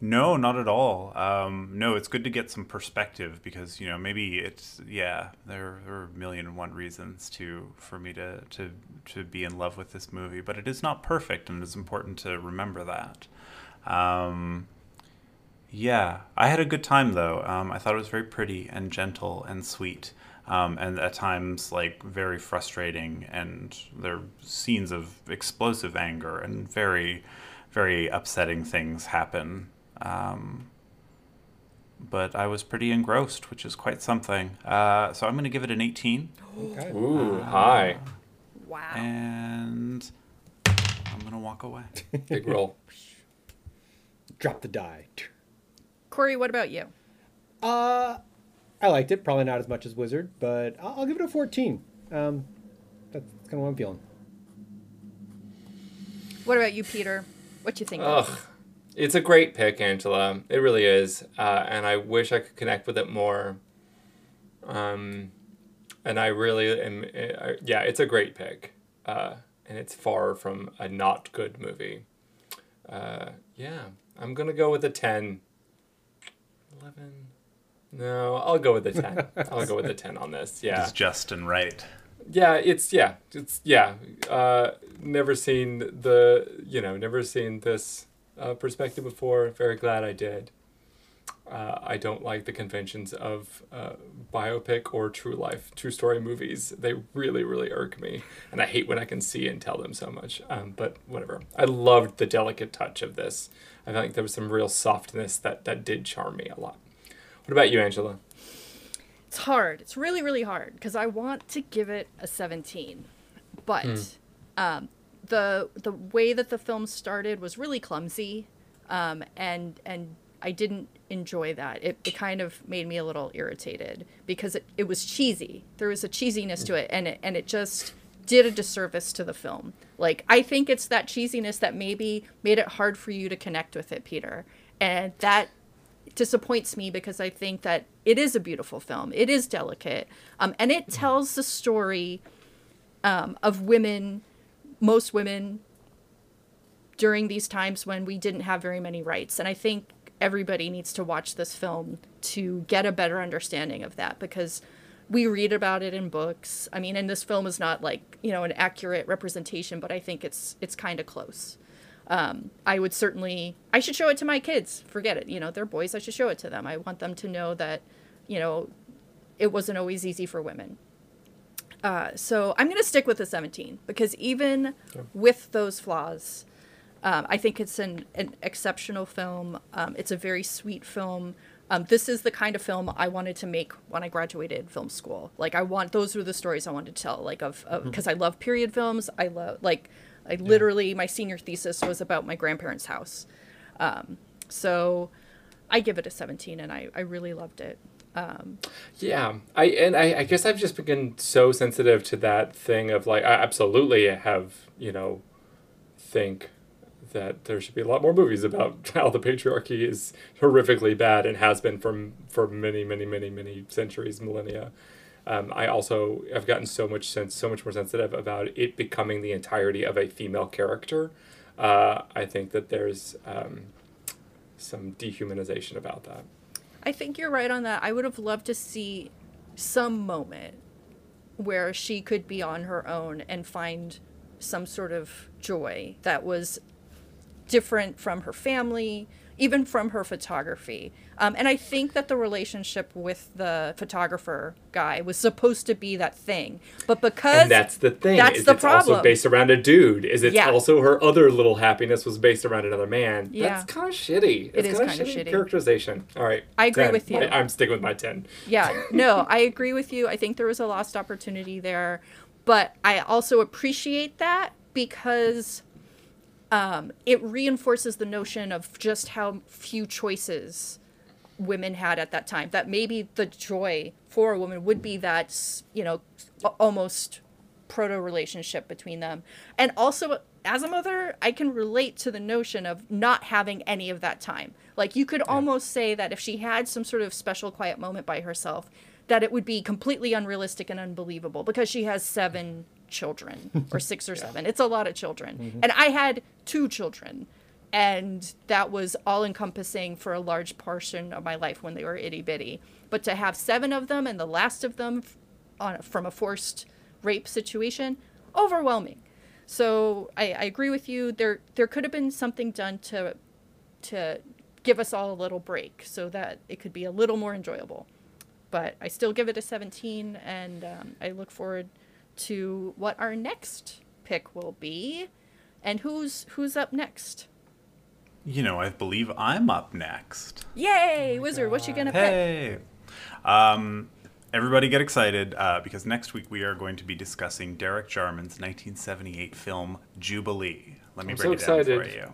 No, not at all. Um, no, it's good to get some perspective because you know maybe it's yeah there, there are a million and one reasons to for me to to to be in love with this movie, but it is not perfect, and it's important to remember that. Um, yeah, I had a good time though. Um, I thought it was very pretty and gentle and sweet, um, and at times like very frustrating. And there are scenes of explosive anger and very, very upsetting things happen. Um, but I was pretty engrossed, which is quite something. Uh, so I'm going to give it an 18, Okay. Ooh, hi. Wow. and I'm going to walk away. <laughs> Big roll. Drop the die. Corey, what about you? Uh, I liked it. Probably not as much as Wizard, but I'll, I'll give it a 14. Um, that's kind of what I'm feeling. What about you, Peter? What do you think? Ugh. It's a great pick, Angela. It really is. Uh, and I wish I could connect with it more. Um, and I really am. uh, yeah, it's a great pick. Uh, and it's far from a not good movie. Uh, yeah, I'm going to go with a 10. 11. No, I'll go with the 10. <laughs> I'll go with the 10 on this. Yeah. It's just and right. Yeah, it's yeah, it's yeah. Uh, never seen the you know never seen this uh, perspective before. Very glad I did. uh, I don't like the conventions of uh, biopic or true life, true story movies. They really, really irk me, and I hate when I can see and tell them so much. Um, but whatever. I loved the delicate touch of this. I felt like there was some real softness that that did charm me a lot. What about you, Angela? It's hard. It's really, really hard because I want to give it a 17, but um, the the way that the film started was really clumsy, um, and and I didn't enjoy that. It, it kind of made me a little irritated because it, it was cheesy. There was a cheesiness to it, and it and it just did a disservice to the film. Like I think it's that cheesiness that maybe made it hard for you to connect with it, Peter, and that disappoints me because I think that it is a beautiful film. It is delicate, um, and it tells the story um, of women, most women, during these times when we didn't have very many rights. And I think everybody needs to watch this film to get a better understanding of that because we read about it in books. I mean, and this film is not like you know an accurate representation, but I think it's it's kind of close um, I would certainly I should show it to my kids. Forget it. You know, they're boys. I should show it to them. I want them to know that, you know, it wasn't always easy for women. Uh, so I'm going to stick with the 17 because even with those flaws, um, I think it's an, an exceptional film. Um, it's a very sweet film. Um, this is the kind of film I wanted to make when I graduated film school. Like I want those were the stories I wanted to tell. Like of because I love period films. I love like I literally my senior thesis was about my grandparents' house. Um, so I give it a 17, and I I really loved it. Um, Yeah, I and I, I guess I've just become so sensitive to that thing of like I absolutely have you know think that there should be a lot more movies about <laughs> how the patriarchy is horrifically bad and has been for for many many many many centuries millennia. Um, I also have gotten so much sense so much more sensitive about it becoming the entirety of a female character. Uh, I think that there's um, some dehumanization about that. I think you're right on that. I would have loved to see some moment where she could be on her own and find some sort of joy that was different from her family, even from her photography. Um, and I think that the relationship with the photographer guy was supposed to be that thing, but because and that's the thing. that's is the it's also based around a dude. Is it's Yeah. also her other little happiness was based around another man. Yeah. That's kind of shitty. It It's kinda kinda shitty shitty. characterization. All right. I agree 10. with you. I, am sticking with my ten. yeah, no, I agree with you. I think there was a lost opportunity there, but I also appreciate that because um, it reinforces the notion of just how few choices women had at that time. That maybe the joy for a woman would be that you know almost proto relationship between them, and also as a mother, I can relate to the notion of not having any of that time. Like you could almost say that if she had some sort of special quiet moment by herself, that it would be completely unrealistic and unbelievable because she has seven children <laughs> or six or seven. It's a lot of children. And I had two children. And that was all encompassing for a large portion of my life when they were itty bitty. But to have seven of them and the last of them on, from a forced rape situation, overwhelming. So I, I agree with you. There there could have been something done to to give us all a little break so that it could be a little more enjoyable. But I still give it a 17, and um, I look forward to what our next pick will be, and who's who's up next. You know, I believe I'm up next. Yay, Wizard! What you gonna pick? Hey. Um, everybody get excited uh, because next week we are going to be discussing Derek Jarman's 1978 film Jubilee. Let me I'm break so it down for you.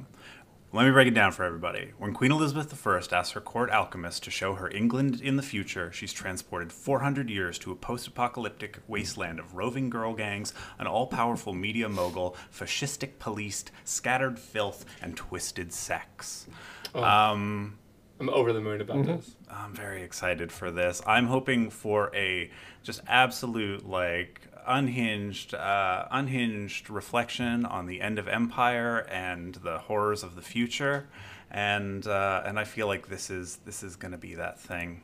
Let me break it down for everybody. When Queen Elizabeth I asks her court alchemist to show her England in the future, she's transported 400 years to a post apocalyptic wasteland of roving girl gangs, an all powerful media mogul, fascistic police, scattered filth, and twisted sex. Um, I'm over the moon about Mm-hmm. this. I'm very excited for this. I'm hoping for a just absolute like unhinged uh, unhinged reflection on the end of empire and the horrors of the future and uh, and I feel like this is this is going to be that thing.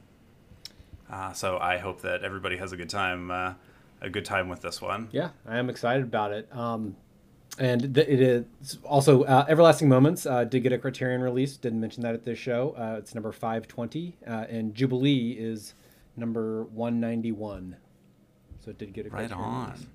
Uh, so I hope that everybody has a good time uh, a good time with this one. Yeah, I am excited about it. Um, and th- it is also uh, Everlasting Moments uh, did get a Criterion release. Didn't mention that at this show. It's number five twenty, and Jubilee is number one ninety one. So it did get a Right Criterion on. release.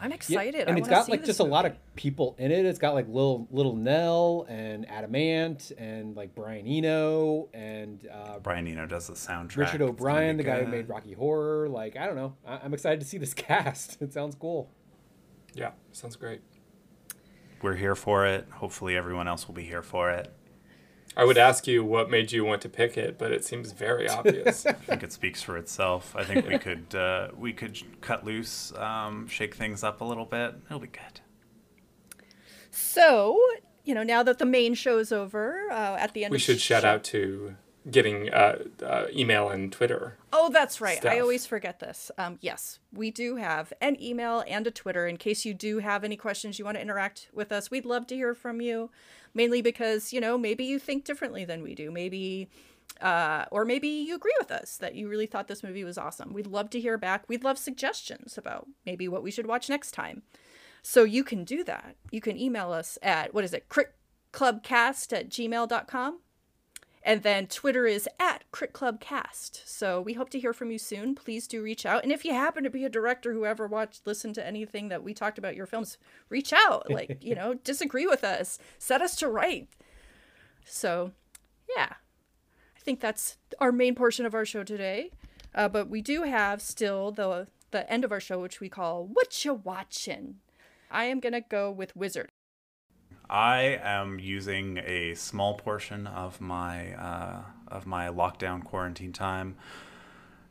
I'm Yeah, excited. and I it's wanna got see like this just a lot of people in it. It's got like little little Nell and Adam Ant and like Brian Eno and uh, Brian Eno does the soundtrack. Richard O'Brien, be the guy who made Rocky Horror. Like I don't know, I- I'm excited to see this <laughs> cast. It sounds cool. Yeah, sounds great. We're here for it. Hopefully, everyone else will be here for it. I would ask you what made you want to pick it, but it seems very <laughs> obvious. I think it speaks for itself. I think we could uh, we could cut loose, um, shake things up a little bit. It'll be good. So, you know, now that the main show's over, uh, at the end we of should the shout show- out to getting uh, uh, email and Twitter. Oh, that's right. I always forget this. Um, yes, we do have an email and a Twitter in case you do have any questions you want to interact with us. We'd love to hear from you, mainly because, you know, maybe you think differently than we do. Maybe, uh, or maybe you agree with us that you really thought this movie was awesome. We'd love to hear back. We'd love suggestions about maybe what we should watch next time. So you can do that. You can email us at, what is it, Crit critclubcast at gmail.com. And then Twitter is at Crit Club Cast. So we hope to hear from you soon. Please do reach out. And if you happen to be a director who ever watched, listened to anything that we talked about your films, reach out. <laughs> Like, you know, disagree with us, set us to right. So, yeah, I think that's our main portion of our show today. Uh, but we do have still the the end of our show, which we call "What You Watching." I am gonna go with Wizard. I am using a small portion of my uh, of my lockdown quarantine time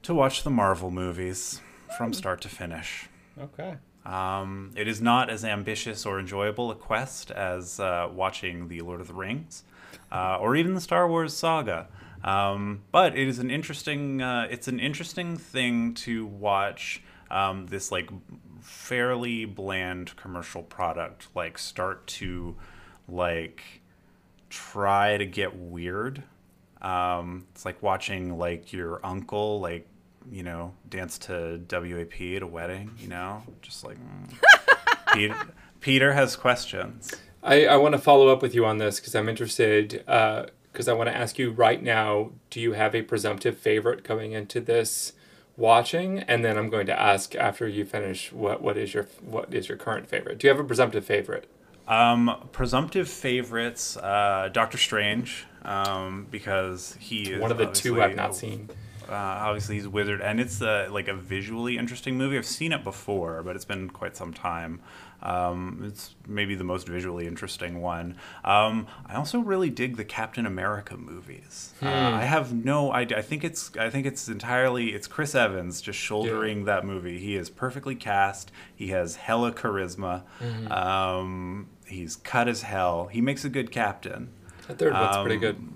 to watch the Marvel movies from start to finish. Okay. Um, it is not as ambitious or enjoyable a quest as uh, watching the Lord of the Rings uh, or even the Star Wars saga. Um, but it is an interesting. Uh, it's an interesting thing to watch um, this like fairly bland commercial product like start to like try to get weird. Um, it's like watching like your uncle like you know dance to WAP at a wedding. You know, just like mm. <laughs> Peter, Peter has questions. I, I want to follow up with you on this because I'm interested. Because I want to ask you right now do you have a presumptive favorite coming into this watching? And then I'm going to ask after you finish what, what is your what is your current favorite? Do you have a presumptive favorite? Um, presumptive favorites, uh, Doctor Strange, um, because he is One of the two I've not seen. Uh, obviously, he's a wizard, and it's uh, like a visually interesting movie. I've seen it before, but it's been quite some time. Um, it's maybe the most visually interesting one. Um, I also really dig the Captain America movies. Uh, I have no idea. I think it's I think it's entirely it's Chris Evans just shouldering that movie. He is perfectly cast. He has hella charisma. Um, he's cut as hell. He makes a good captain The third one's pretty Um, good.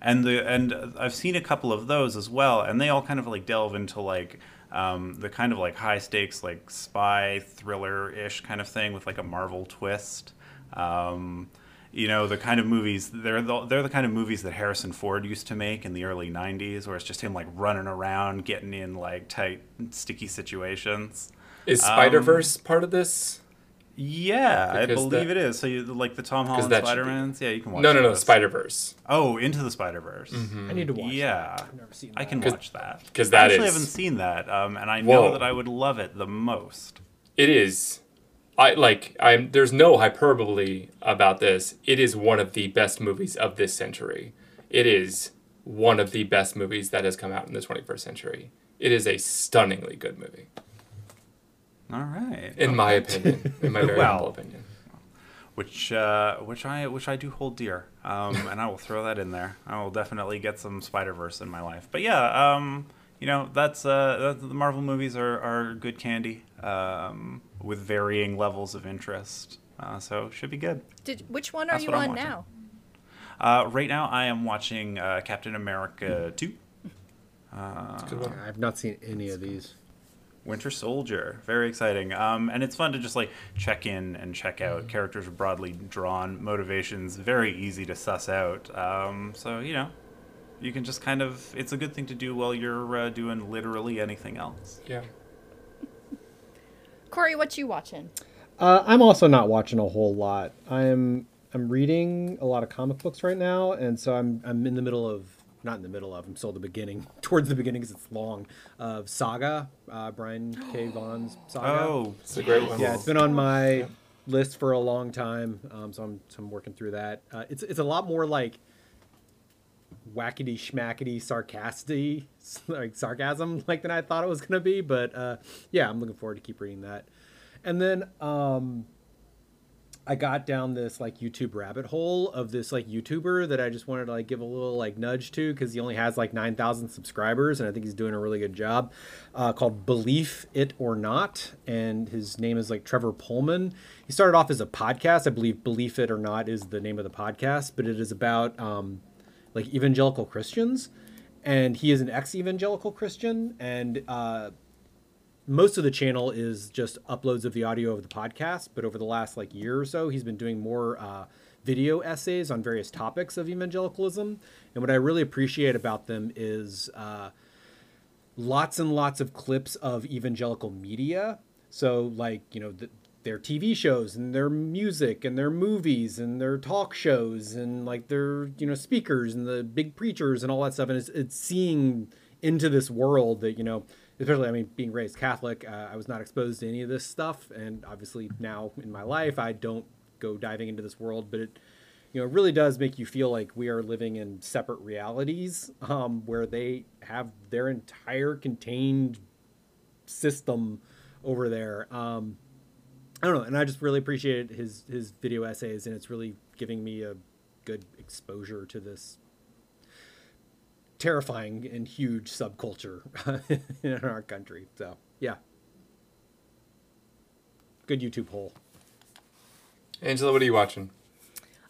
and the and I've seen a couple of those as well, and they all kind of like delve into like um, the kind of like high stakes like spy thriller ish kind of thing with like a Marvel twist. Um, you know the kind of movies they're the, they're the kind of movies that Harrison Ford used to make in the early '90s, where it's just him like running around, getting in like tight, sticky situations. Is um, Spider Verse part of this? Yeah, I believe that- it is. So you like the Tom Holland that Spider Mans? Yeah, you can watch. No, no, no, those. Spider Verse. Oh, Into the Spider Verse. I need to watch. Yeah, that. I've never seen I that. can 'Cause- watch that 'cause I that actually is- haven't seen that, um, and I know Whoa. that I would love it the most. It is. I like. I'm. There's no hyperbole about this. It is one of the best movies of this century. It is one of the best movies that has come out in the 21st century. It is a stunningly good movie, All right, in my opinion. In my <laughs> very Well. humble opinion. which uh, which I which I do hold dear, um, <laughs> and I will throw that in there. I will definitely get some Spider Verse in my life. But yeah, um, you know that's uh, that, the Marvel movies are are good candy um, with varying levels of interest. Uh, so should be good. Did which one are That's you what I'm on now? Uh, right now, I am watching uh, Captain America two. It's a good one. I've not seen any of these. Winter Soldier, very exciting, um, and it's fun to just like check in and check out. Characters are broadly drawn, motivations very easy to suss out. Um, so you know, you can just kind of it's a good thing to do while you're uh, doing literally anything else. Yeah. <laughs> Corey, what you watching? Uh, I'm also not watching a whole lot. I'm I'm reading a lot of comic books right now, and so I'm I'm in the middle of not in the middle of. I'm still at the beginning, <laughs> towards the beginning because it's long. Of Saga, uh, Brian K. Vaughan's Saga. Oh, It's a great one. yeah, it's been on my list for a long time, um, so I'm so I'm working through that. Uh, it's it's a lot more like wackety schmackety sarcastic <laughs> like sarcasm <laughs> like than I thought it was gonna be, but uh, yeah, I'm looking forward to keep reading that. And then um, I got down this like YouTube rabbit hole of this like YouTuber that I just wanted to like give a little like nudge to because he only has like nine thousand subscribers and I think he's doing a really good job. Uh, called Belief It or Not, and his name is like Trevor Pullman. He started off as a podcast, I believe. Believe It or Not is the name of the podcast, but it is about um, like evangelical Christians, and he is an ex-evangelical Christian, and uh, most of the channel is just uploads of the audio of the podcast but over the last like year or so he's been doing more uh, video essays on various topics of evangelicalism. And what i really appreciate about them is uh, lots and lots of clips of evangelical media. So like you know the, their tv shows and their music and their movies and their talk shows and like their you know speakers and the big preachers and all that stuff. And it's, it's seeing into this world that you know especially I mean being raised Catholic, uh, I was not exposed to any of this stuff, and obviously now in my life I don't go diving into this world, but it you know it really does make you feel like we are living in separate realities um, where they have their entire contained system over there. Um, I don't know, and I just really appreciated his his video essays, and it's really giving me a good exposure to this terrifying and huge subculture <laughs> in our country. So yeah, good YouTube hole. Angela, what are you watching?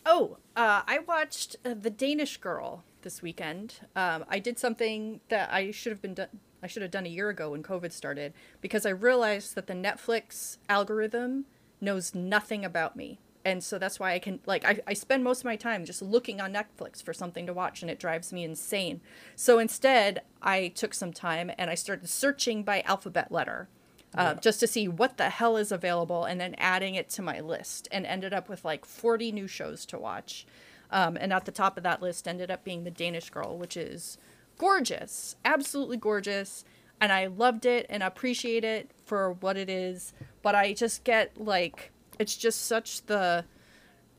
Oh, uh, I watched uh, The Danish Girl this weekend. Um, I did something that I should have been done. I should have done a year ago when COVID started because I realized that the Netflix algorithm knows nothing about me. And so that's why I can, like, I, I spend most of my time just looking on Netflix for something to watch and it drives me insane. So instead, I took some time and I started searching by alphabet letter uh, just to see what the hell is available and then adding it to my list and ended up with like 40 new shows to watch. Um, and at the top of that list ended up being The Danish Girl, which is gorgeous, absolutely gorgeous. And I loved it and appreciate it for what it is. But I just get like, it's just such the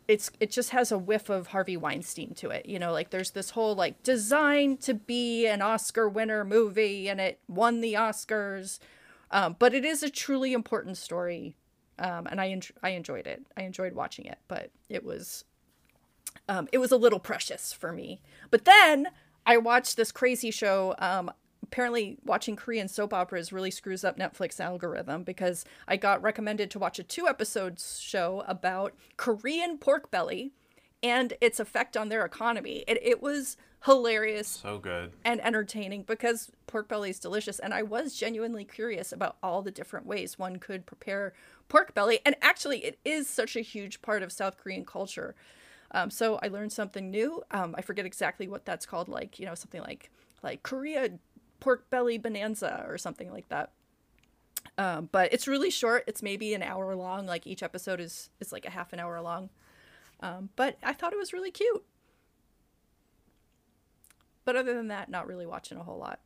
it's it just has a whiff of Harvey Weinstein to it. You know, like there's this whole like designed to be an Oscar winner movie and it won the Oscars. Um, but it is a truly important story. Um, and I en- I enjoyed it. I enjoyed watching it, but it was um, it was a little precious for me. But then I watched this crazy show. Apparently, watching Korean soap operas really screws up Netflix algorithm because I got recommended to watch a two episode show about Korean pork belly and its effect on their economy. It, it was hilarious so good. and entertaining because pork belly is delicious and i was genuinely curious about all the different ways one could prepare pork belly and actually it is such a huge part of south korean culture um, so i learned something new um, i forget exactly what that's called like you know something like like korea pork belly bonanza or something like that um, but it's really short it's maybe an hour long like each episode is is like a half an hour long um, but i thought it was really cute but other than that, not really watching a whole lot.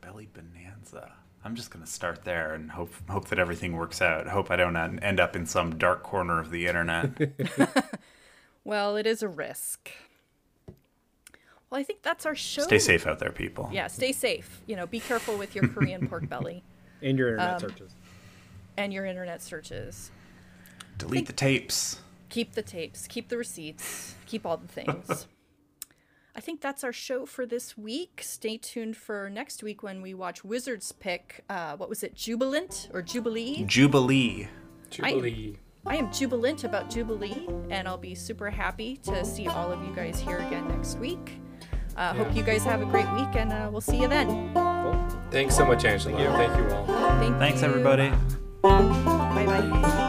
Belly Bonanza. I'm just gonna start there and hope hope that everything works out. Hope I don't end up in some dark corner of the internet. <laughs> Well, it is a risk. Well, I think that's our show. Stay safe out there, people. Yeah, stay safe. You know, be careful with your Korean pork <laughs> belly And your internet Um, searches. and your internet searches. Delete the tapes. Keep the tapes, keep the receipts, keep all the things. <laughs> I think that's our show for this week. Stay tuned for next week when we watch Wizards pick. Uh, what was it, Jubilant or Jubilee? Jubilee. Jubilee. I am jubilant about Jubilee, and I'll be super happy to see all of you guys here again next week. Uh, Hope you guys have a great week, and uh, we'll see you then. Thanks so much, Angela. Thank you, all. Thank Thanks, you. everybody. Bye bye.